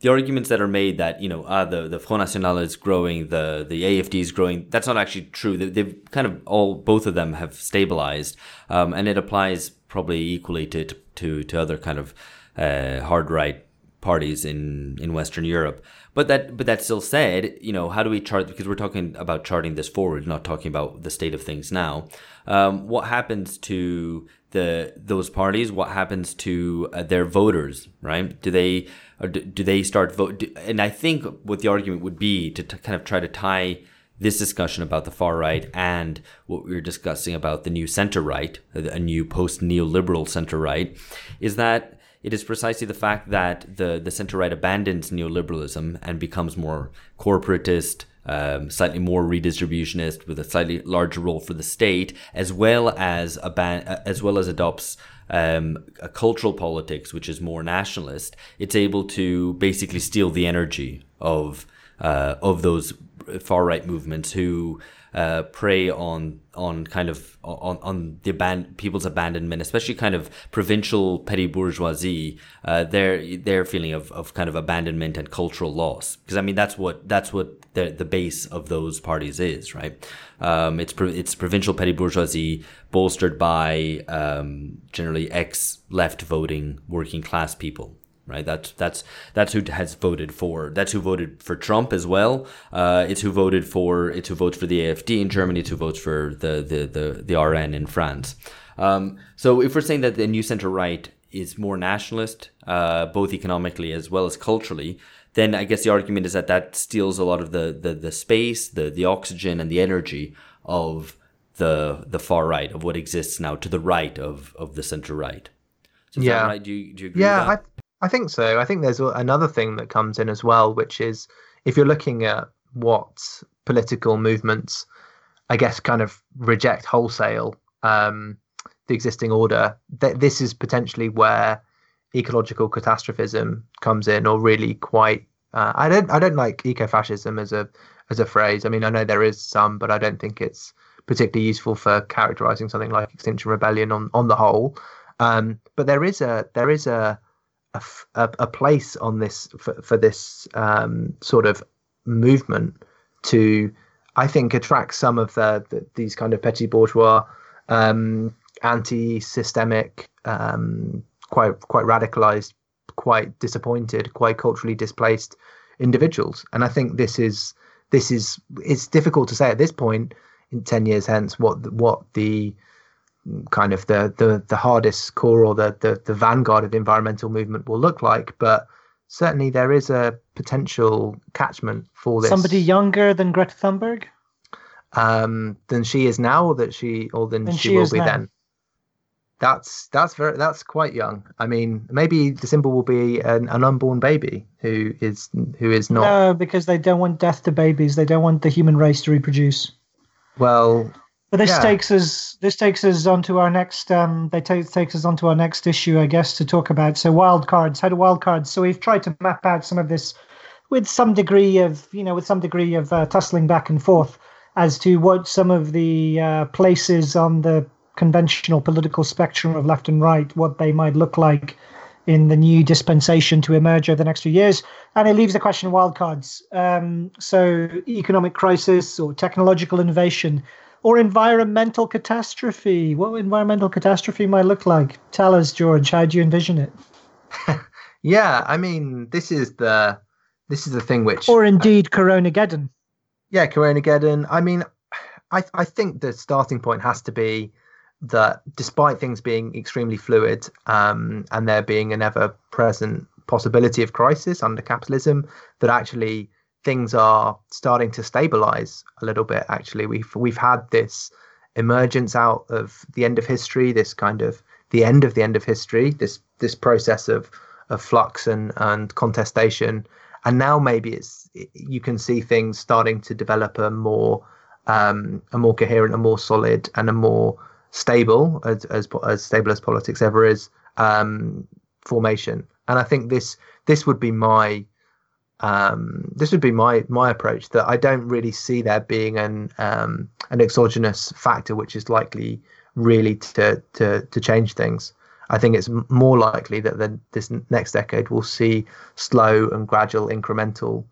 the arguments that are made that you know, uh, the the Front National is growing, the the AFD is growing. That's not actually true. They, they've kind of all, both of them have stabilized, um, and it applies probably equally to to to other kind of uh, hard right parties in in Western Europe. But that but that still said, you know, how do we chart? Because we're talking about charting this forward, not talking about the state of things now. Um, what happens to the those parties? What happens to uh, their voters? Right? Do they or do, do they start vote? Do, and I think what the argument would be to t- kind of try to tie this discussion about the far right and what we were discussing about the new center right, a new post neoliberal center right, is that it is precisely the fact that the, the center right abandons neoliberalism and becomes more corporatist, um, slightly more redistributionist, with a slightly larger role for the state, as well as aban- as well as adopts um, a cultural politics which is more nationalist. It's able to basically steal the energy of uh, of those far right movements who uh, prey on on kind of on on the aban- people's abandonment, especially kind of provincial petty bourgeoisie, uh, their their feeling of, of kind of abandonment and cultural loss. Because I mean that's what that's what the the base of those parties is, right? Um, it's pro- it's provincial petty bourgeoisie bolstered by um, generally ex left voting working class people right? That's that's that's who has voted for. That's who voted for Trump as well. Uh, it's who voted for. It's who votes for the AFD in Germany. It's who votes for the the the, the RN in France. Um, so if we're saying that the new center right is more nationalist, uh, both economically as well as culturally, then I guess the argument is that that steals a lot of the the, the space, the the oxygen, and the energy of the the far right of what exists now to the right of of the center right. So Yeah. right? Do you do you agree? Yeah, with that? I I think so. I think there's another thing that comes in as well, which is if you're looking at what political movements, I guess, kind of reject wholesale um, the existing order, th- this is potentially where ecological catastrophism comes in, or really quite Uh, I don't I don't like ecofascism as a as a phrase. I mean, I know there is some, but I don't think it's particularly useful for characterizing something like Extinction Rebellion on on the whole. Um, but there is a there is a a, a place on this for, for this um, sort of movement to I think attract some of the, the these kind of petty bourgeois um, anti-systemic um, quite quite radicalized quite disappointed quite culturally displaced individuals. And I think this is this is it's difficult to say at this point in 10 years hence what what the kind of the the, the hardest core or the, the the vanguard of the environmental movement will look like but certainly there is a potential catchment for this. Somebody younger than greta thunberg? Um than she is now or that she or than, than she, she, will be now. then. That's that's very that's quite young. I mean maybe the symbol will be an, an unborn baby who is who is not. No because they don't want death to babies. They don't want the human race to reproduce. Well, but this yeah. takes us this takes us onto our next um they take takes us onto our next issue, I guess, to talk about. So wild cards, how do wild cards? So we've tried to map out some of this with some degree of you know with some degree of uh, tussling back and forth as to what some of the uh, places on the conventional political spectrum of left and right, what they might look like in the new dispensation to emerge over the next few years. And it leaves the question of wildcards. Um, so, economic crisis or technological innovation or environmental catastrophe. What environmental catastrophe might look like? Tell us, George. How do you envision it? yeah, I mean, this is the this is the thing which, or indeed, uh, Coronageddon. Yeah, Corona Coronageddon. I mean, I I think the starting point has to be that despite things being extremely fluid um, and there being an ever present possibility of crisis under capitalism, that actually things are starting to stabilize a little bit. Actually, we've we've had this emergence out of the end of history, this kind of the end of the end of history, this this process of of flux and and contestation, and now maybe it's you can see things starting to develop a more um, a more coherent, a more solid, and a more stable as as, as stable as politics ever is um, formation. And I think this this would be my um, this would be my my approach that I don't really see there being an um, an exogenous factor which is likely really to to to change things. I think it's more likely that the, this next decade will see slow and gradual incremental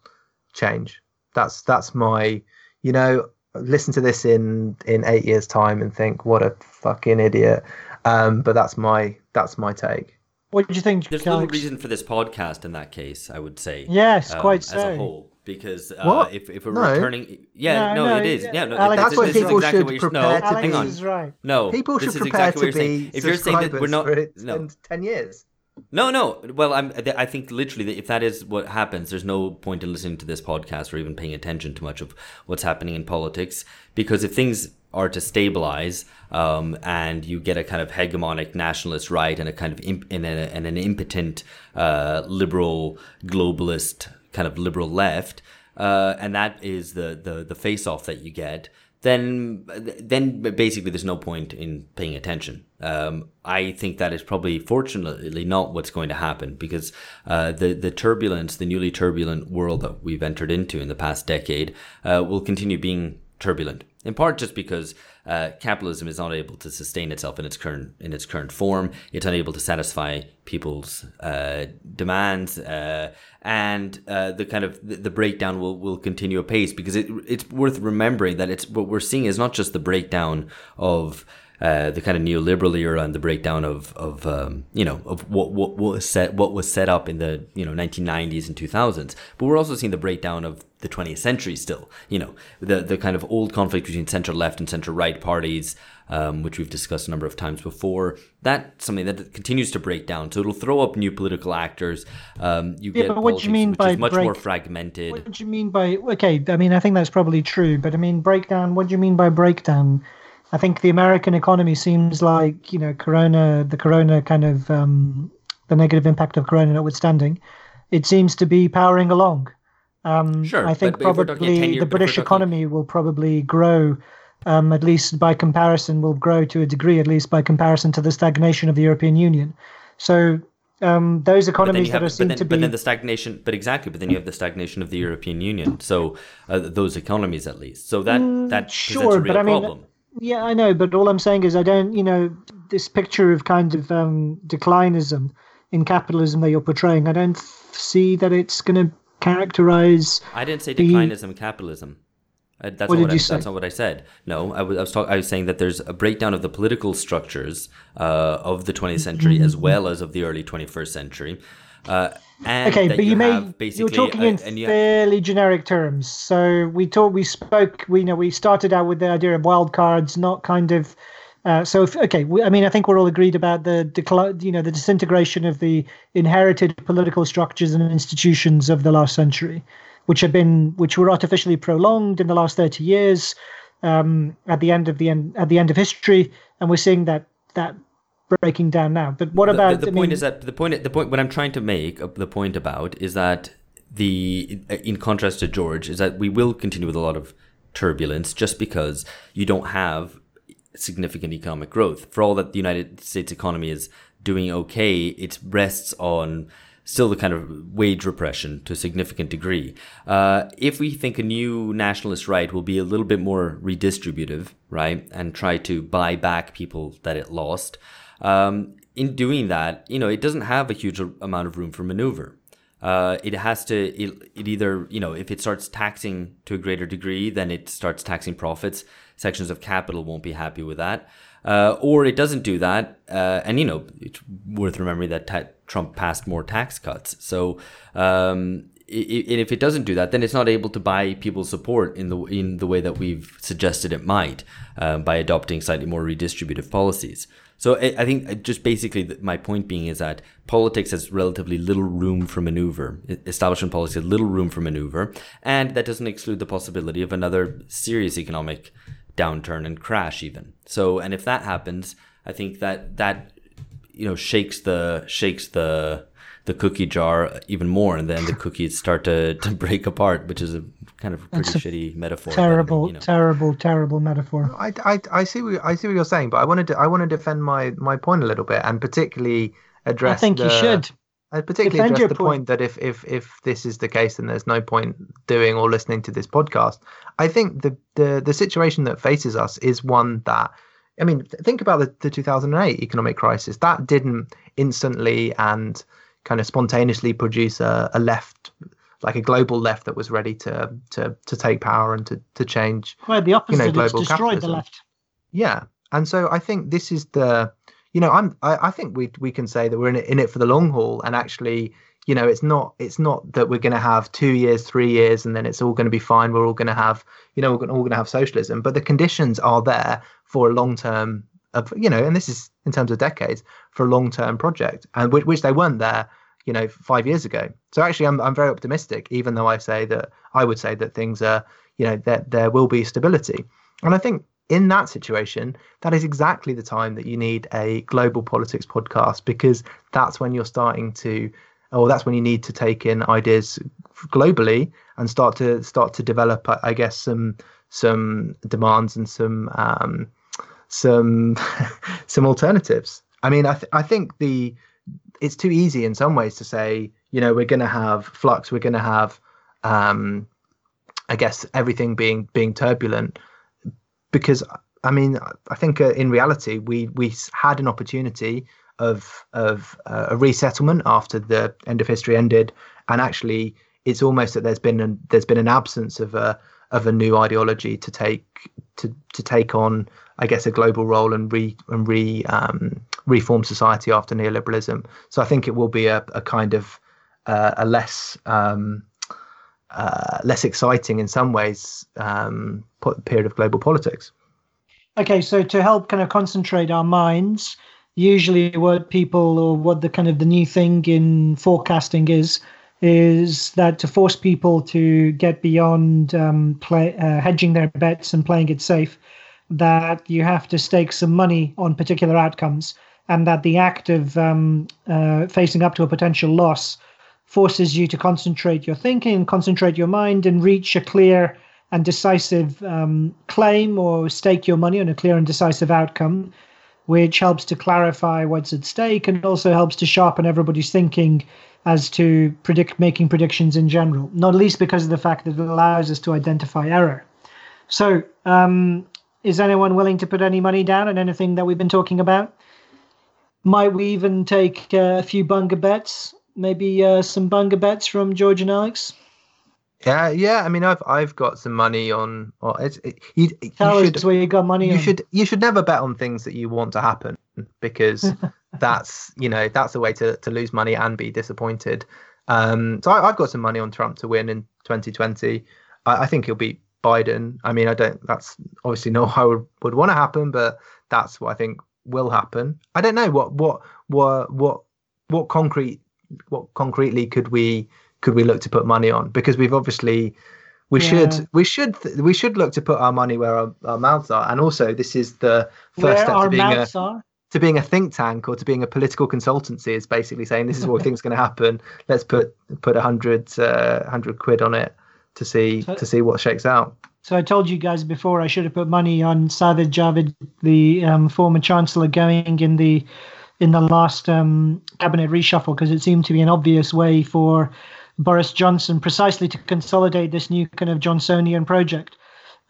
change. That's that's my you know listen to this in in eight years time and think what a fucking idiot um, but that's my that's my take what do you think there's Alex? little reason for this podcast in that case i would say yes um, quite so. as a whole because uh, if, if we're no. returning yeah no, no, no it is yeah, no Alex, that's what people exactly should prepare no, to hang on. is right no people should prepare exactly to be if you're saying that we're not no 10 years no, no. Well, I'm. I think literally, if that is what happens, there's no point in listening to this podcast or even paying attention to much of what's happening in politics. Because if things are to stabilize, um, and you get a kind of hegemonic nationalist right and a kind of imp- and, a, and an impotent uh, liberal globalist kind of liberal left, uh, and that is the the the face off that you get then then basically there's no point in paying attention. Um, I think that is probably fortunately not what's going to happen because uh, the the turbulence, the newly turbulent world that we've entered into in the past decade, uh, will continue being turbulent. In part, just because uh, capitalism is not able to sustain itself in its current in its current form. It's unable to satisfy people's uh, demands, uh, and uh, the kind of the, the, breakdown will, will continue apace. Because it, it's worth remembering that it's what we're seeing is not just the breakdown of uh, the kind of neoliberal era and the breakdown of of um, you know of what, what what was set what was set up in the you know 1990s and 2000s. But we're also seeing the breakdown of the 20th century still. You know the the kind of old conflict between center left and center right parties, um, which we've discussed a number of times before. That's something that continues to break down. So it'll throw up new political actors. Um, you yeah, get but what do you mean by much break, more fragmented. What do you mean by okay? I mean I think that's probably true, but I mean breakdown. What do you mean by breakdown? I think the American economy seems like you know Corona, the Corona kind of um, the negative impact of Corona notwithstanding, it seems to be powering along. Um, sure, I think probably the British economy will probably grow, um, at least by comparison, will grow to a degree, at least by comparison to the stagnation of the European Union. So um, those economies that are seen then, to be. But then the stagnation, but exactly, but then you have the stagnation of the European Union. So uh, those economies, at least. So that Mm, that sure, a real but I mean, problem. Yeah, I know, but all I'm saying is I don't, you know, this picture of kind of um, declinism in capitalism that you're portraying, I don't f- see that it's going to characterize. I didn't say the- declinism, capitalism. Uh, that's What not did what I? That's not what I said. No, I was I was, talk, I was saying that there's a breakdown of the political structures uh, of the 20th century as well as of the early 21st century. Uh, Okay, but you, have made you're talking a- in you- fairly generic terms. So we talked, we spoke, we you know we started out with the idea of wild cards, not kind of. Uh, so if, okay, we, I mean, I think we're all agreed about the decline, you know, the disintegration of the inherited political structures and institutions of the last century, which have been, which were artificially prolonged in the last thirty years, um, at the end of the end at the end of history, and we're seeing that that breaking down now. But what about the, the I point mean, is that the point the point what I'm trying to make uh, the point about is that the in contrast to George is that we will continue with a lot of turbulence just because you don't have significant economic growth. For all that the United States economy is doing okay, it rests on still the kind of wage repression to a significant degree. Uh, if we think a new nationalist right will be a little bit more redistributive, right, and try to buy back people that it lost, um, in doing that, you know, it doesn't have a huge amount of room for maneuver. Uh, it has to, it, it either, you know, if it starts taxing to a greater degree, then it starts taxing profits. Sections of capital won't be happy with that. Uh, or it doesn't do that. Uh, and, you know, it's worth remembering that Trump passed more tax cuts. So, um, if it doesn't do that, then it's not able to buy people's support in the in the way that we've suggested it might um, by adopting slightly more redistributive policies. So I, think uh, just basically my point being is that politics has relatively little room for maneuver. Establishment policy has little room for maneuver, and that doesn't exclude the possibility of another serious economic downturn and crash even. So and if that happens, I think that that you know shakes the shakes the the cookie jar even more, and then the cookies start to, to break apart, which is a kind of pretty a shitty metaphor. but, terrible, you know. terrible, terrible metaphor? I, I, I see what, I see what you're saying, but I wanted to I want to defend my my point a little bit and particularly address. I think the, you should. I particularly defend address the point. point that if if if this is the case, then there's no point doing or listening to this podcast. I think the the the situation that faces us is one that. I mean, think about the, the 2008 economic crisis. That didn't instantly and kind of spontaneously produce a, a left, like a global left that was ready to to to take power and to to change Quite the opposite. it's global destroyed the capitalism. left. yeah, and so I think this is the, you know, I'm I, I think we we can say that we're in it, in it for the long haul, and actually, you know, it's not it's not that we're going to have two years, three years, and then it's all going to be fine. We're all going to have, you know, we're all going to have socialism, but the conditions are there for a long term of, you know, and this is in terms of decades for a long term project, and which, which they weren't there, you know, five years ago. So actually, I'm I'm very optimistic, even though I say that I would say that things are, you know, that there will be stability, and I think in that situation, that is exactly the time that you need a global politics podcast because that's when you're starting to, or that's when you need to take in ideas globally and start to start to develop, I- guess, some some demands and some um, some some alternatives. I mean, I th- I think the it's too easy in some ways to say, you know, we're going to have flux, we're going to have, um, I guess, everything being being turbulent. Because I mean I think uh, in reality we we had an opportunity of of uh, a resettlement after the end of history ended, and actually it's almost that there's been an, there's been an absence of a of a new ideology to take to to take on I guess a global role and re and re um, reform society after neoliberalism. So I think it will be a, a kind of uh, a less um, uh, less exciting in some ways um, period of global politics. Okay, so to help kind of concentrate our minds, usually what people or what the kind of the new thing in forecasting is is that to force people to get beyond um, play, uh, hedging their bets and playing it safe, that you have to stake some money on particular outcomes, and that the act of um, uh, facing up to a potential loss forces you to concentrate your thinking, concentrate your mind, and reach a clear and decisive um, claim or stake your money on a clear and decisive outcome which helps to clarify what's at stake and also helps to sharpen everybody's thinking as to predict making predictions in general, not least because of the fact that it allows us to identify error. So, um, is anyone willing to put any money down on anything that we've been talking about? Might we even take uh, a few bunga bets? Maybe uh, some bunga bets from George and Alex. Yeah, yeah. I mean, I've I've got some money on. Or it's, it, you, Tell you us where you got money. You on. should you should never bet on things that you want to happen because that's you know that's a way to to lose money and be disappointed. Um, so I, have got some money on Trump to win in 2020. I, I, think he'll beat Biden. I mean, I don't. That's obviously not how I would, would want to happen, but that's what I think will happen. I don't know what what what what what concrete what concretely could we could we look to put money on because we've obviously we yeah. should we should we should look to put our money where our, our mouths are and also this is the first where step to being a are? to being a think tank or to being a political consultancy is basically saying this is what we think is going to happen let's put put a hundred uh, hundred quid on it to see so, to see what shakes out so I told you guys before I should have put money on Sajid Javid, the um, former chancellor, going in the in the last um, cabinet reshuffle because it seemed to be an obvious way for Boris Johnson precisely to consolidate this new kind of Johnsonian project.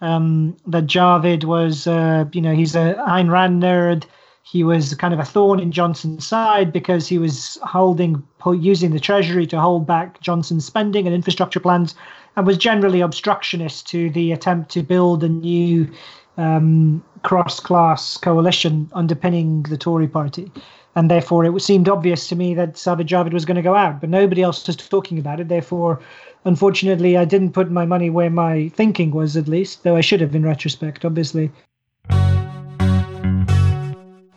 Um, that Javid was, uh, you know, he's a Ayn Rand nerd. He was kind of a thorn in Johnson's side because he was holding, using the Treasury to hold back Johnson's spending and infrastructure plans, and was generally obstructionist to the attempt to build a new um, cross-class coalition underpinning the Tory party and therefore it seemed obvious to me that Sajid Javid was going to go out, but nobody else was talking about it. Therefore, unfortunately, I didn't put my money where my thinking was, at least, though I should have in retrospect, obviously.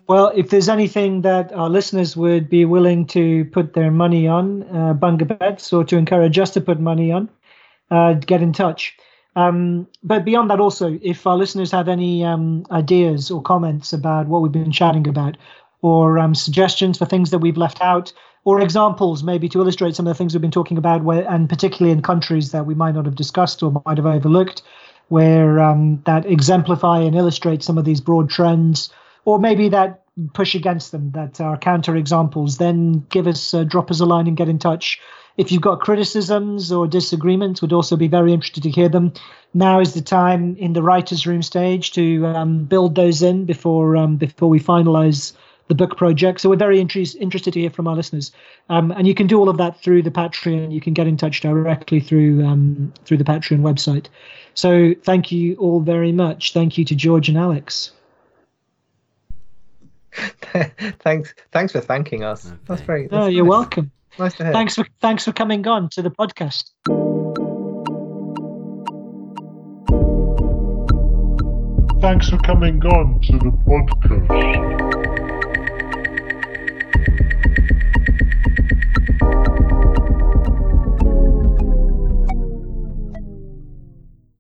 Well, if there's anything that our listeners would be willing to put their money on, uh, bunga bets, or to encourage us to put money on, uh, get in touch. Um, but beyond that, also, if our listeners have any um, ideas or comments about what we've been chatting about, or um, suggestions for things that we've left out, or examples maybe to illustrate some of the things we've been talking about, where, and particularly in countries that we might not have discussed or might have overlooked, where um, that exemplify and illustrate some of these broad trends, or maybe that push against them, that are counter examples, then give us, uh, drop us a line and get in touch. If you've got criticisms or disagreements, we'd also be very interested to hear them. Now is the time in the writers' room stage to um, build those in before um, before we finalise the book project. So we're very interest, interested to hear from our listeners, um, and you can do all of that through the Patreon. You can get in touch directly through um, through the Patreon website. So thank you all very much. Thank you to George and Alex. thanks, thanks for thanking us. Okay. That's very. That's oh, you're welcome. Nice to hear. Thanks for thanks for coming on to the podcast. Thanks for coming on to the podcast.